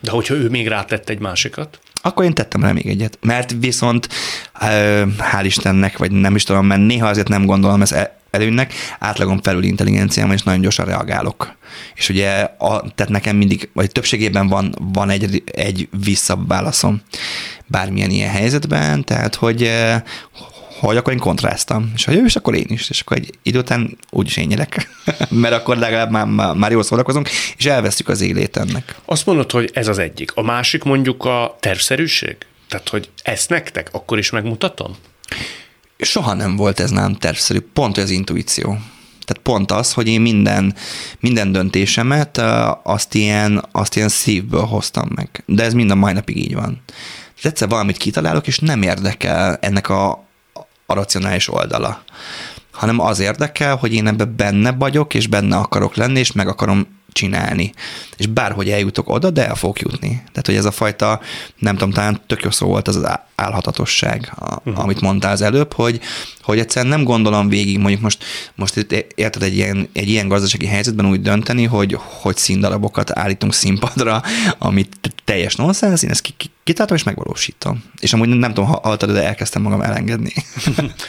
De hogyha ő még rátett egy másikat? Akkor én tettem rá még egyet. Mert viszont hál' Istennek, vagy nem is tudom, mert néha azért nem gondolom ezt el- előnynek, átlagon felül intelligenciám, és nagyon gyorsan reagálok. És ugye, a, tehát nekem mindig, vagy többségében van, van egy, egy visszaválaszom bármilyen ilyen helyzetben, tehát hogy, hogy akkor én kontráztam, és ha ő is, akkor én is, és akkor egy idő után úgyis én nyerek, mert akkor legalább már, már, már jól szórakozunk, és elvesztjük az élét ennek. Azt mondod, hogy ez az egyik. A másik mondjuk a tervszerűség? Tehát, hogy ezt nektek, akkor is megmutatom? soha nem volt ez nálam tervszerű, pont az intuíció. Tehát pont az, hogy én minden, minden döntésemet azt ilyen, azt ilyen szívből hoztam meg. De ez mind a mai napig így van. Tehát egyszer valamit kitalálok, és nem érdekel ennek a, a racionális oldala hanem az érdekel, hogy én ebben benne vagyok, és benne akarok lenni, és meg akarom csinálni. És bárhogy eljutok oda, de el fogok jutni. Tehát, hogy ez a fajta, nem tudom, talán tök jó szó volt az álhatatosság, a, uh-huh. amit mondtál az előbb, hogy, hogy egyszerűen nem gondolom végig, mondjuk most, most itt érted egy ilyen, egy ilyen gazdasági helyzetben úgy dönteni, hogy, hogy színdarabokat állítunk színpadra, amit teljes nonsens, én ezt ki, ki, kitáltam és megvalósítom. És amúgy nem tudom, haltad, de elkezdtem magam elengedni.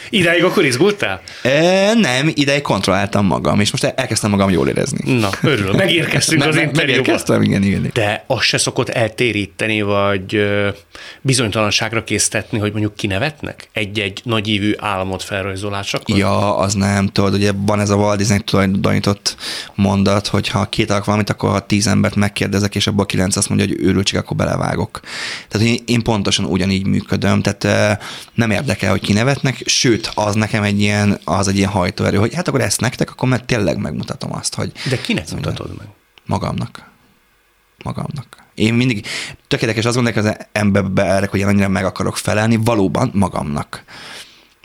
Ideig akkor izgultál? E, nem, ideig kontrolláltam magam, és most elkezdtem magam jól érezni. Na, örülök. Megérkeztünk Me- az me- interjúba. Megérkeztem, igen, igen. De az se szokott eltéríteni, vagy bizonytalanságra késztetni, hogy mondjuk kinevetnek egy-egy nagyívű álmot felrajzolásakor? Ja, az nem, tudod, ugye van ez a Walt Disney tulajdonított mondat, hogy ha kételek valamit, akkor ha tíz embert megkérdezek, és abból a kilenc azt mondja, hogy őrültség, akkor belevágok. Tehát én, én pontosan ugyanígy működöm, tehát eh, nem érdekel, hogy kinevetnek, sőt, az nekem egy ilyen, az egy ilyen hajtóerő, hogy hát akkor ezt nektek, akkor mert tényleg megmutatom azt, hogy De kinek mutatod meg? magamnak. Magamnak. Én mindig tökéletes azt gondolják az emberbe, hogy én annyira meg akarok felelni, valóban magamnak.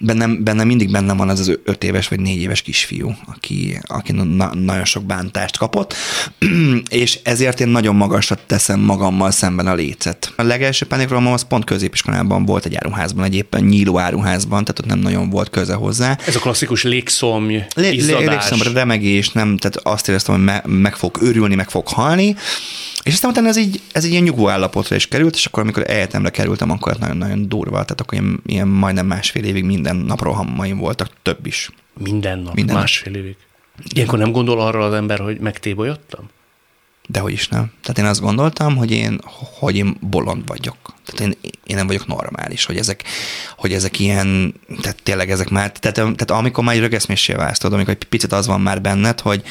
Bennem, bennem mindig bennem van az az öt éves vagy négy éves kisfiú, aki, aki na, nagyon sok bántást kapott, és ezért én nagyon magasra teszem magammal szemben a lécet. A legelső pánikromom az pont középiskolában volt egy áruházban, egy éppen nyíló áruházban, tehát ott nem nagyon volt köze hozzá. Ez a klasszikus légszomj, Lé- izzadás. lé- légszomra remegés, nem, tehát azt éreztem, hogy me- meg fog őrülni, meg fog halni, és aztán utána ez így, ez egy ilyen nyugvó állapotra is került, és akkor amikor egyetemre kerültem, akkor nagyon-nagyon durva, tehát akkor ilyen, ilyen majdnem másfél évig minden nap rohamaim voltak, több is. Minden nap, Minden nap. másfél évig. Ilyenkor nem gondol arra az ember, hogy megtébolyodtam? Dehogy is nem. Tehát én azt gondoltam, hogy én, hogy én bolond vagyok. Tehát én, én nem vagyok normális, hogy ezek, hogy ezek ilyen, tehát tényleg ezek már, tehát, tehát amikor már egy rögeszméssé válsz, tudod, amikor egy picit az van már benned, hogy,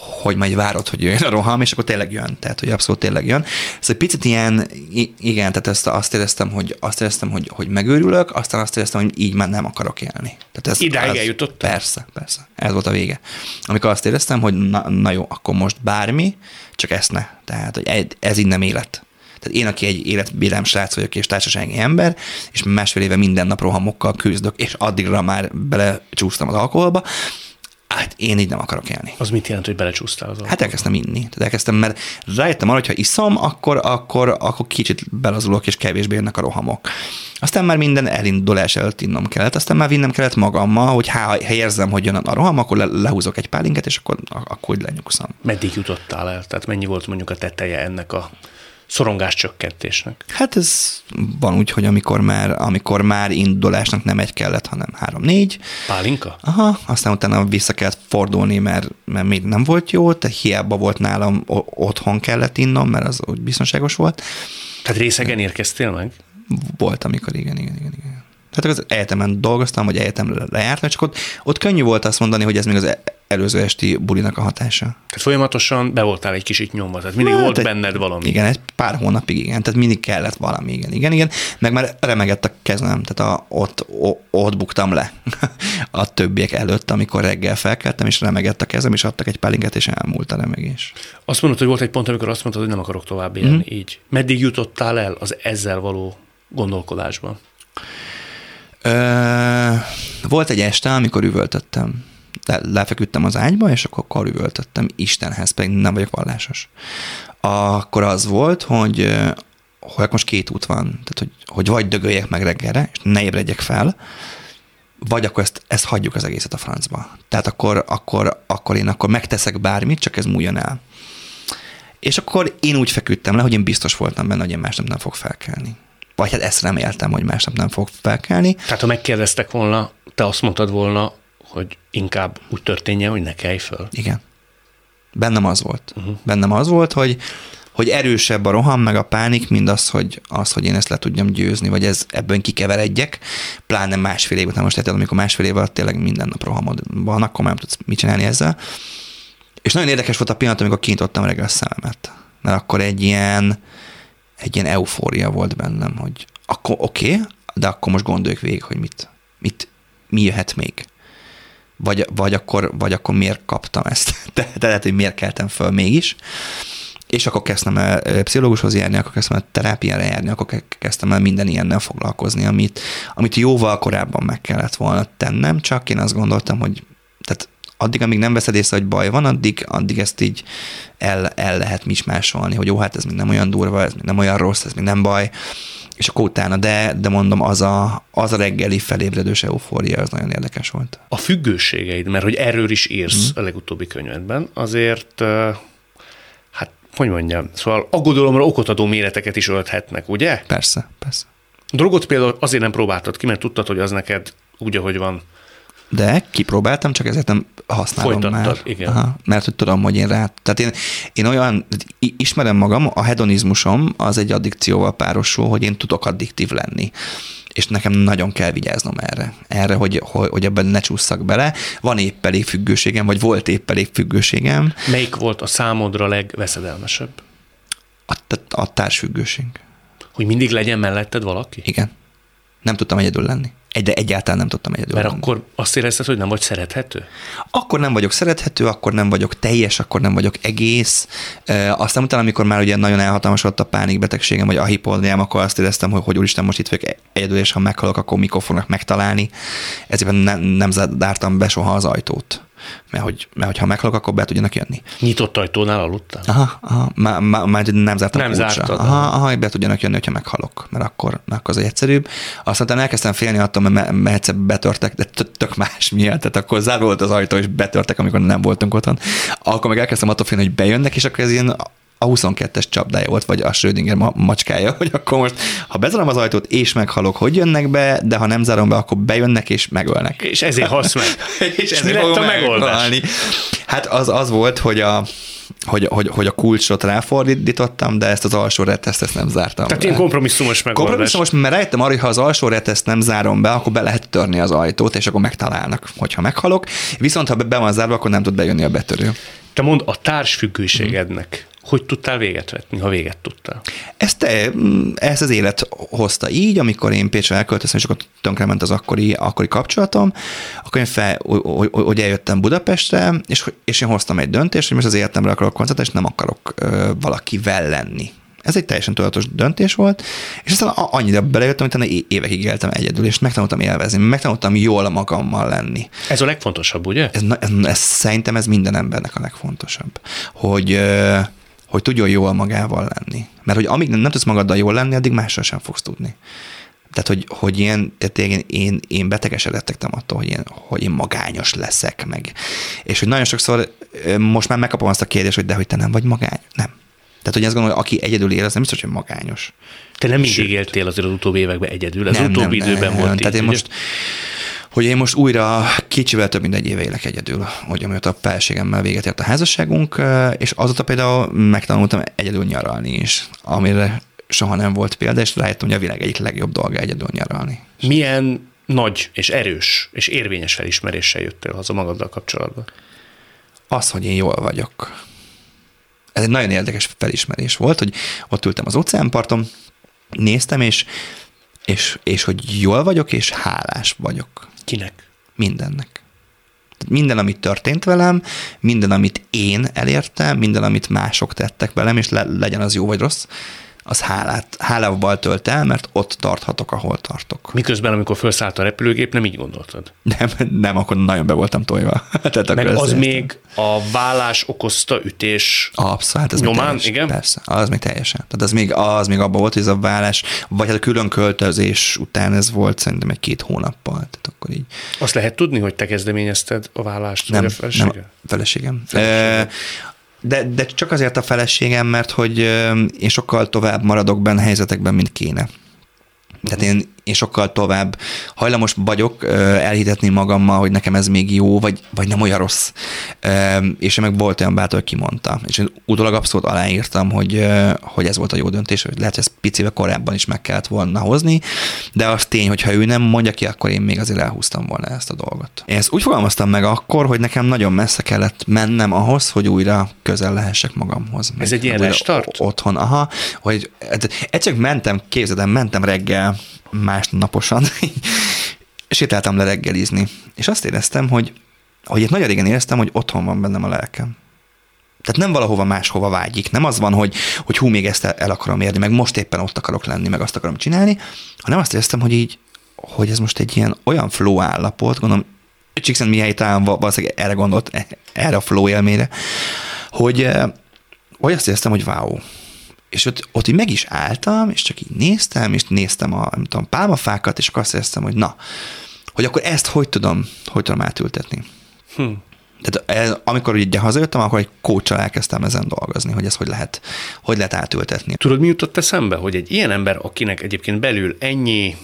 hogy majd várod, hogy jöjjön a roham, és akkor tényleg jön. Tehát, hogy abszolút tényleg jön. Ez egy picit ilyen, igen, tehát ezt azt éreztem, hogy, azt éreztem, hogy, hogy megőrülök, aztán azt éreztem, hogy így már nem akarok élni. Tehát ez, Idáig eljutottál? Persze, persze. Ez volt a vége. Amikor azt éreztem, hogy na, na jó, akkor most bármi, csak ezt ne. Tehát, hogy ez, így nem élet. Tehát én, aki egy életbírám srác vagyok és társasági ember, és másfél éve minden nap rohamokkal küzdök, és addigra már belecsúsztam az alkoholba, hát én így nem akarok élni. Az mit jelent, hogy belecsúsztál az Hát elkezdtem inni. Tehát elkezdtem, mert rájöttem arra, hogy ha iszom, akkor, akkor, akkor kicsit belazulok, és kevésbé jönnek a rohamok. Aztán már minden elindulás előtt innom kellett, aztán már vinnem kellett magammal, hogy ha, ha érzem, hogy jön a roham, akkor le, lehúzok egy pálinket, és akkor, akkor úgy lenyugszom. Meddig jutottál el? Tehát mennyi volt mondjuk a teteje ennek a szorongás csökkentésnek? Hát ez van úgy, hogy amikor már, amikor már indulásnak nem egy kellett, hanem három-négy, Pálinka? Aha, aztán utána vissza kellett fordulni, mert, mert még nem volt jó, tehát hiába volt nálam, otthon kellett innom, mert az úgy biztonságos volt. Tehát részegen érkeztél meg? Volt, amikor igen, igen, igen. igen. Tehát az egyetemen dolgoztam, vagy egyetemre lejártam, csak ott, ott könnyű volt azt mondani, hogy ez még az e- előző esti bulinak a hatása. Tehát folyamatosan be voltál egy kicsit nyomva, tehát mindig Hát volt egy- benned valami. Igen, egy pár hónapig igen, tehát mindig kellett valami, igen, igen, igen. Meg már remegett a kezem, tehát a, ott, o, ott buktam le a többiek előtt, amikor reggel felkeltem, és remegett a kezem, és adtak egy pálinket, és elmúlt a remegés. Azt mondod, hogy volt egy pont, amikor azt mondtad, hogy nem akarok tovább élni, mm. így. Meddig jutottál el az ezzel való gondolkodásban? Ö, volt egy este, amikor üvöltöttem. Le, lefeküdtem az ágyba, és akkor, akkor üvöltöttem Istenhez, pedig nem vagyok vallásos. Akkor az volt, hogy, hogy most két út van. Tehát, hogy, hogy vagy dögöljek meg reggelre, és ne ébredjek fel, vagy akkor ezt, ezt hagyjuk az egészet a francba. Tehát akkor, akkor, akkor én akkor megteszek bármit, csak ez múljon el. És akkor én úgy feküdtem le, hogy én biztos voltam benne, hogy én másnap nem fog felkelni. Vagy hát ezt reméltem, hogy másnap nem fog felkelni. Tehát ha megkérdeztek volna, te azt mondtad volna, hogy inkább úgy történjen, hogy ne kelj föl. Igen. Bennem az volt. Uh-huh. Bennem az volt, hogy, hogy erősebb a roham, meg a pánik, mint az, hogy, az, hogy én ezt le tudjam győzni, vagy ez, ebből kikeveredjek, pláne másfél év után. Most érted, amikor másfél év alatt tényleg minden nap rohamod van, akkor már nem tudsz mit csinálni ezzel. És nagyon érdekes volt a pillanat, amikor kinyitottam reggel a szememet. Mert akkor egy ilyen, egy ilyen eufória volt bennem, hogy akkor oké, okay, de akkor most gondoljuk végig, hogy mit, mit, mi jöhet még? Vagy, vagy, akkor, vagy akkor miért kaptam ezt? Tehát lehet, hogy miért keltem föl mégis. És akkor kezdtem el pszichológushoz járni, akkor kezdtem el terápiára járni, akkor ke- kezdtem el minden ilyennel foglalkozni, amit, amit jóval korábban meg kellett volna tennem, csak én azt gondoltam, hogy tehát addig, amíg nem veszed észre, hogy baj van, addig, addig ezt így el, el lehet mismásolni, hogy jó, hát ez még nem olyan durva, ez még nem olyan rossz, ez még nem baj, és akkor utána, de, de mondom, az a, az a reggeli felébredős eufória, az nagyon érdekes volt. A függőségeid, mert hogy erről is írsz a legutóbbi könyvedben, azért, hát hogy mondjam, szóval aggodalomra okot adó méreteket is ölthetnek, ugye? Persze, persze. Drogot például azért nem próbáltad ki, mert tudtad, hogy az neked úgy, ahogy van. De kipróbáltam, csak ezért nem használom Folytattad, már. igen. Aha, mert hogy tudom, hogy én rá... Tehát én, én olyan, ismerem magam, a hedonizmusom az egy addikcióval párosul, hogy én tudok addiktív lenni és nekem nagyon kell vigyáznom erre, erre, hogy, hogy, hogy ebben ne csúszszak bele. Van épp elég függőségem, vagy volt épp elég függőségem, Melyik volt a számodra legveszedelmesebb? a, a társfüggőség. Hogy mindig legyen melletted valaki? Igen. Nem tudtam egyedül lenni. Egy, de egyáltalán nem tudtam egyedül Mert lenni. akkor azt érezted, hogy nem vagy szerethető? akkor nem vagyok szerethető, akkor nem vagyok teljes, akkor nem vagyok egész. E, aztán utána, amikor már ugye nagyon elhatalmasodott a pánikbetegségem, vagy a hipodriám, akkor azt éreztem, hogy, hogy úristen, most itt vagyok egyedül, és ha meghalok, akkor mikor fognak megtalálni. Ezért nem, nem zártam be soha az ajtót. Mert, hogy, mert hogyha meghalok, akkor be tudjanak jönni. Nyitott ajtónál aludtál? Aha, aha már, már, már nem zártam Nem zártad, Aha, aha. hogy be tudjanak jönni, hogyha meghalok, mert akkor, mert akkor az egyszerűbb. Aztán utána elkezdtem félni attól, mert, mert egyszer betörtek, de tök más miatt. Tehát akkor zárva volt az ajtó, és betörtek, amikor nem voltunk otthon. Akkor meg elkezdtem attól félni, hogy bejönnek, és akkor ez ilyen a 22-es csapdája volt, vagy a Schrödinger ma- macskája, hogy akkor most, ha bezárom az ajtót és meghalok, hogy jönnek be, de ha nem zárom be, akkor bejönnek és megölnek. És ezért halsz meg. És mi lett a megoldás? Hát az, az volt, hogy a, hogy, hogy, hogy a kulcsot ráfordítottam, de ezt az alsó reteszt ezt nem zártam Tehát ilyen kompromisszumos megoldás. Kompromisszumos, mert rájöttem arra, hogy ha az alsó reteszt nem zárom be, akkor be lehet törni az ajtót, és akkor megtalálnak, hogyha meghalok. Viszont ha be- van zárva, akkor nem tud bejönni a betörő. Te mondd, a társfüggőségednek hogy tudtál véget vetni, ha véget tudtál? Ezt, te, mm, ezt az élet hozta így, amikor én Pécsre elköltöztem, és akkor tönkrement az akkori, akkori kapcsolatom, akkor én fel, hogy- eljöttem Budapestre, és, és én hoztam egy döntést, hogy most az életemre akarok koncentrálni, és nem akarok ö, valakivel lenni. Ez egy teljesen tudatos döntés volt, és aztán annyira belejöttem, hogy évekig éltem egyedül, és megtanultam élvezni, megtanultam jól magammal lenni. Ez a legfontosabb, ugye? Ez, ez, ez, szerintem ez minden embernek a legfontosabb, hogy, hogy tudjon jól magával lenni. Mert hogy amíg nem, nem tudsz magaddal jól lenni, addig mással sem fogsz tudni. Tehát, hogy, hogy ilyen, tehát én, én, én betegesedettem attól, hogy én, hogy én magányos leszek meg. És hogy nagyon sokszor most már megkapom azt a kérdést, hogy de hogy te nem vagy magány. Nem. Tehát, hogy azt gondolom, hogy aki egyedül él, az nem biztos, hogy magányos. Te nem mindig Sőt. éltél azért az utóbbi években egyedül, az utóbbi időben volt Tehát így, én most, hogy én most újra kicsivel több mint egy éve élek egyedül, hogy amióta a felségemmel véget ért a házasságunk, és azóta például megtanultam egyedül nyaralni is, amire soha nem volt példa, és rájöttem, hogy a világ egyik legjobb dolga egyedül nyaralni. Milyen nagy és erős és érvényes felismeréssel jöttél haza magaddal kapcsolatban? Az, hogy én jól vagyok. Ez egy nagyon érdekes felismerés volt, hogy ott ültem az óceánparton, néztem, és, és, és hogy jól vagyok, és hálás vagyok. Kinek? mindennek. Minden, amit történt velem, minden, amit én elértem, minden, amit mások tettek velem, és le, legyen az jó vagy rossz, az hálát, hálával tölt el, mert ott tarthatok, ahol tartok. Miközben, amikor felszállt a repülőgép, nem így gondoltad. Nem, nem akkor nagyon be voltam tojva. Tehát Meg az még a vállás okozta ütés Abszolút, hát ez nyomán, teljesen, igen? Persze, az még teljesen. Tehát az még, az még abban volt, hogy ez a vállás, vagy hát a külön költözés után ez volt szerintem egy két hónappal. Tehát akkor így Azt lehet tudni, hogy te kezdeményezted a vállást, Nem, a felesége? nem, feleségem. Felesége. Ö, De, de csak azért a feleségem, mert hogy én sokkal tovább maradok benne helyzetekben, mint kéne. Tehát én, én sokkal tovább hajlamos vagyok elhitetni magammal, hogy nekem ez még jó, vagy, vagy nem olyan rossz. És én meg volt olyan bátor, kimondta. És én utólag abszolút aláírtam, hogy, hogy ez volt a jó döntés, hogy lehet, hogy ezt picivel korábban is meg kellett volna hozni, de az tény, hogy ha ő nem mondja ki, akkor én még azért elhúztam volna ezt a dolgot. Én ezt úgy fogalmaztam meg akkor, hogy nekem nagyon messze kellett mennem ahhoz, hogy újra közel lehessek magamhoz. Ez egy ilyen restart? Otthon, aha, hogy egyszerűen mentem, képzeld el, mentem reggel másnaposan, sétáltam le reggelizni, és azt éreztem, hogy, hogy itt nagyon régen éreztem, hogy otthon van bennem a lelkem. Tehát nem valahova máshova vágyik. Nem az van, hogy, hogy hú, még ezt el, akarom érni, meg most éppen ott akarok lenni, meg azt akarom csinálni, hanem azt éreztem, hogy így, hogy ez most egy ilyen olyan flow állapot, gondolom, Csíkszent Mihály talán val- valószínűleg erre gondolt, erre a flow élmére, hogy, eh, hogy azt éreztem, hogy wow. És ott, ott így meg is álltam, és csak így néztem, és néztem a nem tudom, pálmafákat, és akkor azt éreztem, hogy na, hogy akkor ezt hogy tudom, hogy tudom átültetni. Hm. Tehát ez, amikor ugye hazajöttem, akkor egy coachal elkezdtem ezen dolgozni, hogy ezt hogy lehet, hogy lehet átültetni. Tudod, mi jutott eszembe, hogy egy ilyen ember, akinek egyébként belül ennyi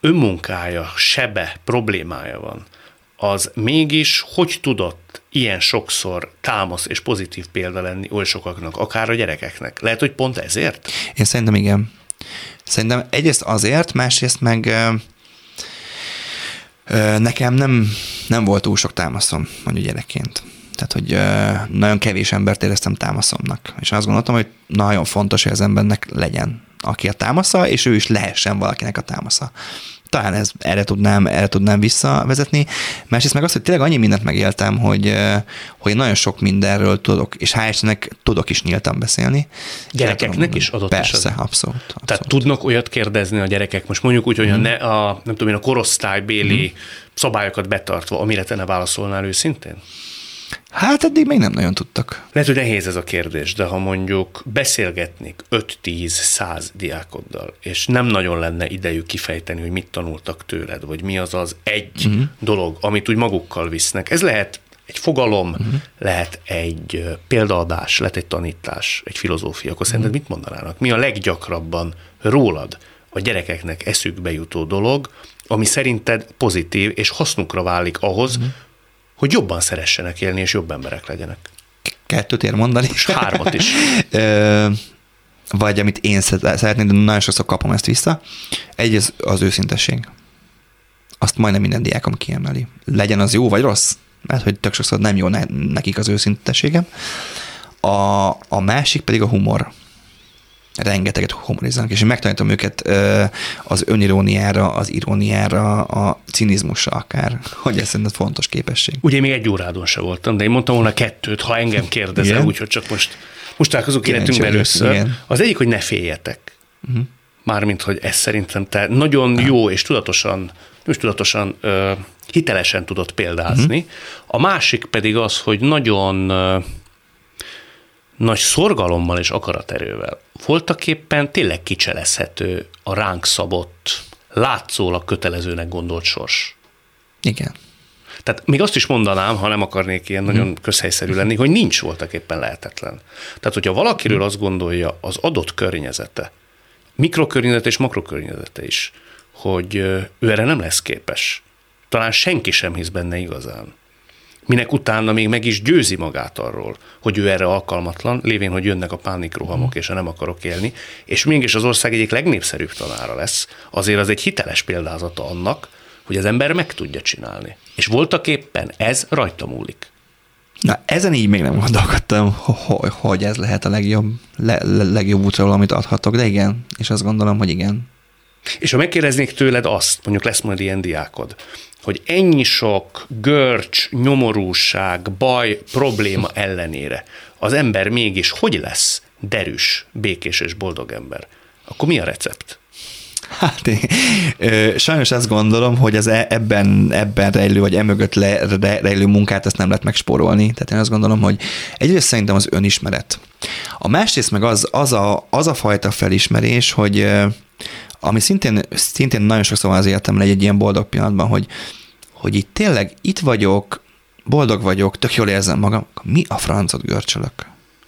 önmunkája, sebe, problémája van, az mégis hogy tudott ilyen sokszor támasz és pozitív példa lenni oly sokaknak, akár a gyerekeknek? Lehet, hogy pont ezért? Én szerintem igen. Szerintem egyrészt azért, másrészt meg ö, ö, nekem nem, nem volt túl sok támaszom, mondjuk gyerekként. Tehát, hogy ö, nagyon kevés embert éreztem támaszomnak. És azt gondoltam, hogy nagyon fontos, hogy az embernek legyen, aki a támasza, és ő is lehessen valakinek a támasza. Talán ez, erre, tudnám, erre tudnám visszavezetni. Másrészt meg azt, hogy tényleg annyi mindent megéltem, hogy, hogy nagyon sok mindenről tudok, és hál' Istennek tudok is nyíltan beszélni. Gyerekeknek is adott Persze, esetben? abszolút. abszolút. Tehát tudnak olyat kérdezni a gyerekek, most mondjuk úgy, hogy Mhm. a, ne, a, nem tudom én, a korosztálybéli szabályokat betartva, amire te ne válaszolnál őszintén? Hát eddig még nem nagyon tudtak. Lehet, hogy nehéz ez a kérdés, de ha mondjuk beszélgetnék 5-10-100 diákoddal, és nem nagyon lenne idejük kifejteni, hogy mit tanultak tőled, vagy mi az az egy uh-huh. dolog, amit úgy magukkal visznek. Ez lehet egy fogalom, uh-huh. lehet egy példaadás, lehet egy tanítás, egy filozófia, akkor szerinted Mhm. mit mondanának? Mi a leggyakrabban rólad a gyerekeknek eszükbe jutó dolog, ami szerinted pozitív és hasznukra válik ahhoz, uh-huh. Hogy jobban szeressenek élni, és jobb emberek legyenek. Kettőt ér mondani. És hármat is. Vagy amit én szeret- szeretnék, de nagyon sokszor kapom ezt vissza. Egy az, az őszintesség. Azt majdnem minden diákom kiemeli. Legyen az jó vagy rossz, mert hogy tök sokszor nem jó ne, nekik az őszintességem. A, a másik pedig a humor. Rengeteget humorizálnak, és én megtanítom őket az öniróniára, az iróniára, a cinizmusra akár, hogy ez szerintem fontos képesség. Ugye még egy órádon se voltam, de én mondtam volna kettőt, ha engem kérdezel, úgyhogy csak most, most találkozunk életünkben először. igen. Az egyik, hogy ne féljetek. Uh-huh. Mármint, hogy ez szerintem te nagyon jó és tudatosan, nem is tudatosan, ö, hitelesen tudod példázni. Uh-huh. A másik pedig az, hogy nagyon ö, nagy szorgalommal és akaraterővel voltak éppen tényleg kicselezhető a ránk szabott, látszólag kötelezőnek gondolt sors. Igen. Tehát még azt is mondanám, ha nem akarnék ilyen nagyon közhelyszerű lenni, hogy nincs voltak éppen lehetetlen. Tehát, hogyha valakiről azt gondolja az adott környezete, mikrokörnyezete és makrokörnyezete is, hogy ő erre nem lesz képes, talán senki sem hisz benne igazán. Minek utána még meg is győzi magát arról, hogy ő erre alkalmatlan, lévén, hogy jönnek a pánikrohamok, és a nem akarok élni, és mégis az ország egyik legnépszerűbb tanára lesz, azért az egy hiteles példázata annak, hogy az ember meg tudja csinálni. És voltak éppen ez rajta múlik. Na, ezen így még nem gondolkodtam, hogy, ez lehet a legjobb, le, le, legjobb útra, amit adhatok, de igen, és azt gondolom, hogy igen. És ha megkérdeznék tőled azt, mondjuk lesz majd ilyen diákod, hogy ennyi sok görcs, nyomorúság, baj, probléma ellenére az ember mégis hogy lesz derűs, békés és boldog ember, akkor mi a recept? Hát én, ö, sajnos azt gondolom, hogy az e- ebben, ebben rejlő, vagy emögött le, re, rejlő munkát ezt nem lehet megspórolni. Tehát én azt gondolom, hogy egyrészt szerintem az önismeret. A másrészt meg az, az, a, az a fajta felismerés, hogy ami szintén, szintén nagyon sokszor van az életemben egy, egy ilyen boldog pillanatban, hogy, hogy itt tényleg itt vagyok, boldog vagyok, tök jól érzem magam, mi a francot görcsölök?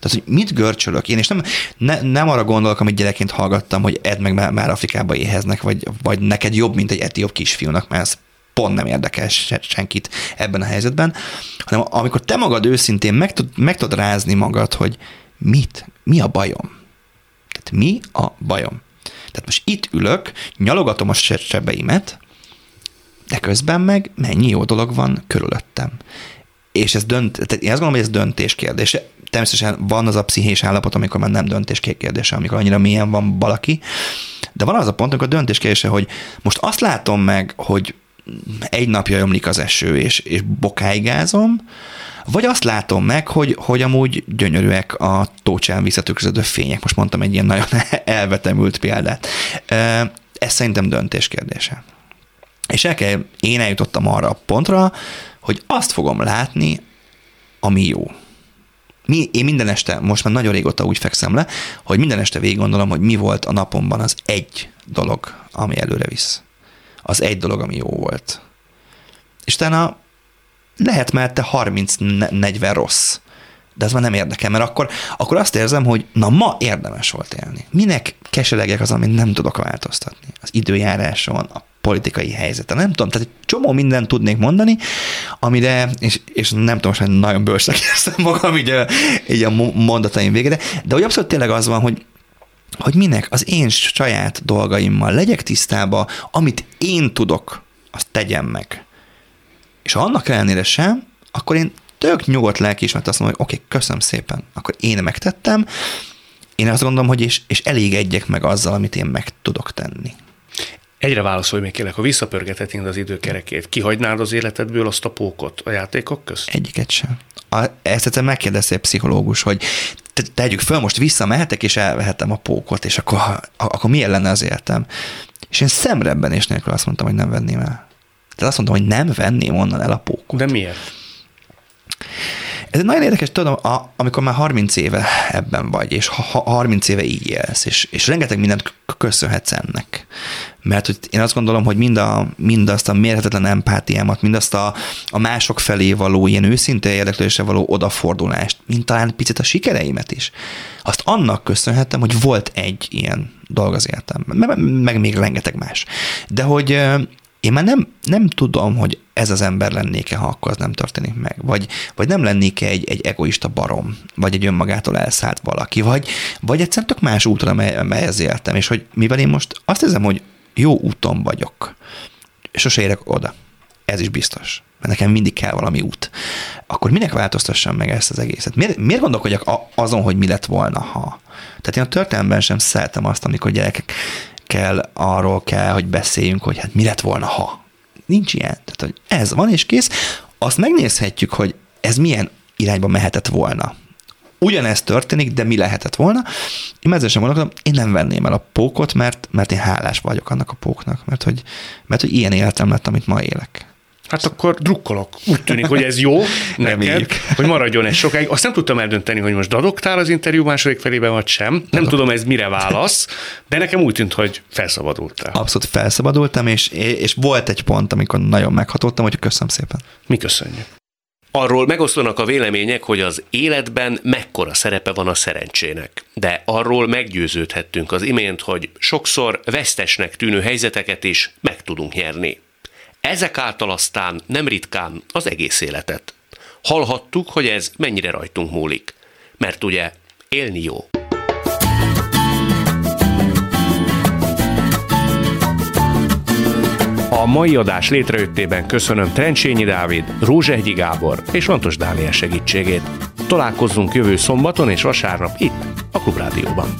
Tehát, hogy mit görcsölök én, és nem, ne, nem arra gondolok, amit gyerekként hallgattam, hogy edd meg már, már Afrikába éheznek, vagy, vagy neked jobb, mint egy etióp kisfiúnak, mert ez pont nem érdekel se- senkit ebben a helyzetben, hanem amikor te magad őszintén meg, tud, meg tudod rázni magad, hogy mit, mi a bajom. Tehát mi a bajom. Tehát most itt ülök, nyalogatom a se- sebeimet, de közben meg mennyi jó dolog van körülöttem. És ez dönt, tehát én azt gondolom, hogy ez döntés kérdése. Természetesen van az a pszichés állapot, amikor már nem döntés kérdése, amikor annyira mélyen van valaki, De van az a pont, amikor a döntés kérdése, hogy most azt látom meg, hogy egy napja ömlik az eső, és, és bokáigázom, vagy azt látom meg, hogy, hogy amúgy gyönyörűek a tócsán visszatükröződő fények. Most mondtam egy ilyen nagyon elvetemült példát. Ez szerintem döntés kérdése. És el kell, én eljutottam arra a pontra, hogy azt fogom látni, ami jó. Mi, én minden este, most már nagyon régóta úgy fekszem le, hogy minden este végig gondolom, hogy mi volt a napomban az egy dolog, ami előre visz. Az egy dolog, ami jó volt. És utána lehet mellette 30-40 rossz. De ez már nem érdekel, mert akkor, akkor azt érzem, hogy na ma érdemes volt élni. Minek keseregek az, amit nem tudok változtatni? Az időjáráson, a politikai helyzeten, nem tudom, tehát egy csomó mindent tudnék mondani, amire, és, és nem tudom, hogy nagyon bősnek érzem magam így a, így a mondataim végére, de hogy abszolút tényleg az van, hogy hogy minek az én saját dolgaimmal legyek tisztába, amit én tudok, azt tegyem meg. És ha annak ellenére sem, akkor én tök nyugodt lelkiismeret azt mondom, hogy oké, okay, köszönöm szépen, akkor én megtettem, én azt gondolom, hogy és, és elégedjek meg azzal, amit én meg tudok tenni. Egyre válaszolj még kérlek, ha visszapörgethetnénk az időkerekét, kihagynád az életedből azt a pókot a játékok közt? Egyiket sem. A, ezt egyszer megkérdezte egy pszichológus, hogy te, tegyük föl, most visszamehetek, és elvehetem a pókot, és akkor, akkor milyen lenne az életem? És én szemrebben és nélkül azt mondtam, hogy nem venném el. Tehát azt mondtam, hogy nem venném onnan el a pókot. De miért? Ez egy nagyon érdekes, tudom, a, amikor már 30 éve ebben vagy, és ha, 30 éve így élsz, és, és rengeteg mindent köszönhetsz ennek. Mert hogy én azt gondolom, hogy mind a, mindazt a mérhetetlen empátiámat, mindazt a, a mások felé való ilyen őszinte érdeklődésre való odafordulást, mint talán picit a sikereimet is, azt annak köszönhetem, hogy volt egy ilyen dolog az életemben, meg még rengeteg más. De hogy én már nem, nem tudom, hogy ez az ember lennék-e, ha akkor az nem történik meg. Vagy, vagy nem lennék-e egy, egy egoista barom, vagy egy önmagától elszállt valaki, vagy, vagy egyszerűen tök más útra, mely, melyhez éltem, és hogy mivel én most azt hiszem, hogy jó úton vagyok, sose érek oda. Ez is biztos. Mert nekem mindig kell valami út. Akkor minek változtassam meg ezt az egészet? Miért, miért gondolkodjak azon, hogy mi lett volna, ha? Tehát én a történelemben sem szeretem azt, amikor gyerekek kell, arról kell, hogy beszéljünk, hogy hát mi lett volna, ha. Nincs ilyen. Tehát, hogy ez van és kész. Azt megnézhetjük, hogy ez milyen irányba mehetett volna. Ugyanezt történik, de mi lehetett volna? Én ezzel sem gondolkodom, én nem venném el a pókot, mert, mert én hálás vagyok annak a póknak, mert hogy, mert hogy ilyen életem lett, amit ma élek. Hát akkor drukkolok. Úgy tűnik, hogy ez jó neked, hogy maradjon ez sokáig. Azt nem tudtam eldönteni, hogy most dadogtál az interjú második felében, vagy sem. Nem tudom, ez mire válasz, de nekem úgy tűnt, hogy felszabadultál. Abszolút felszabadultam, és, és volt egy pont, amikor nagyon meghatottam, hogy köszönöm szépen. Mi köszönjük. Arról megosztanak a vélemények, hogy az életben mekkora szerepe van a szerencsének. De arról meggyőződhettünk az imént, hogy sokszor vesztesnek tűnő helyzeteket is meg tudunk nyerni. Ezek által aztán nem ritkán az egész életet. Hallhattuk, hogy ez mennyire rajtunk múlik. Mert ugye élni jó. A mai adás létrejöttében köszönöm Trencsényi Dávid, Rózsehgyi Gábor és Lantos Dániel segítségét. Találkozzunk jövő szombaton és vasárnap itt, a Klubrádióban.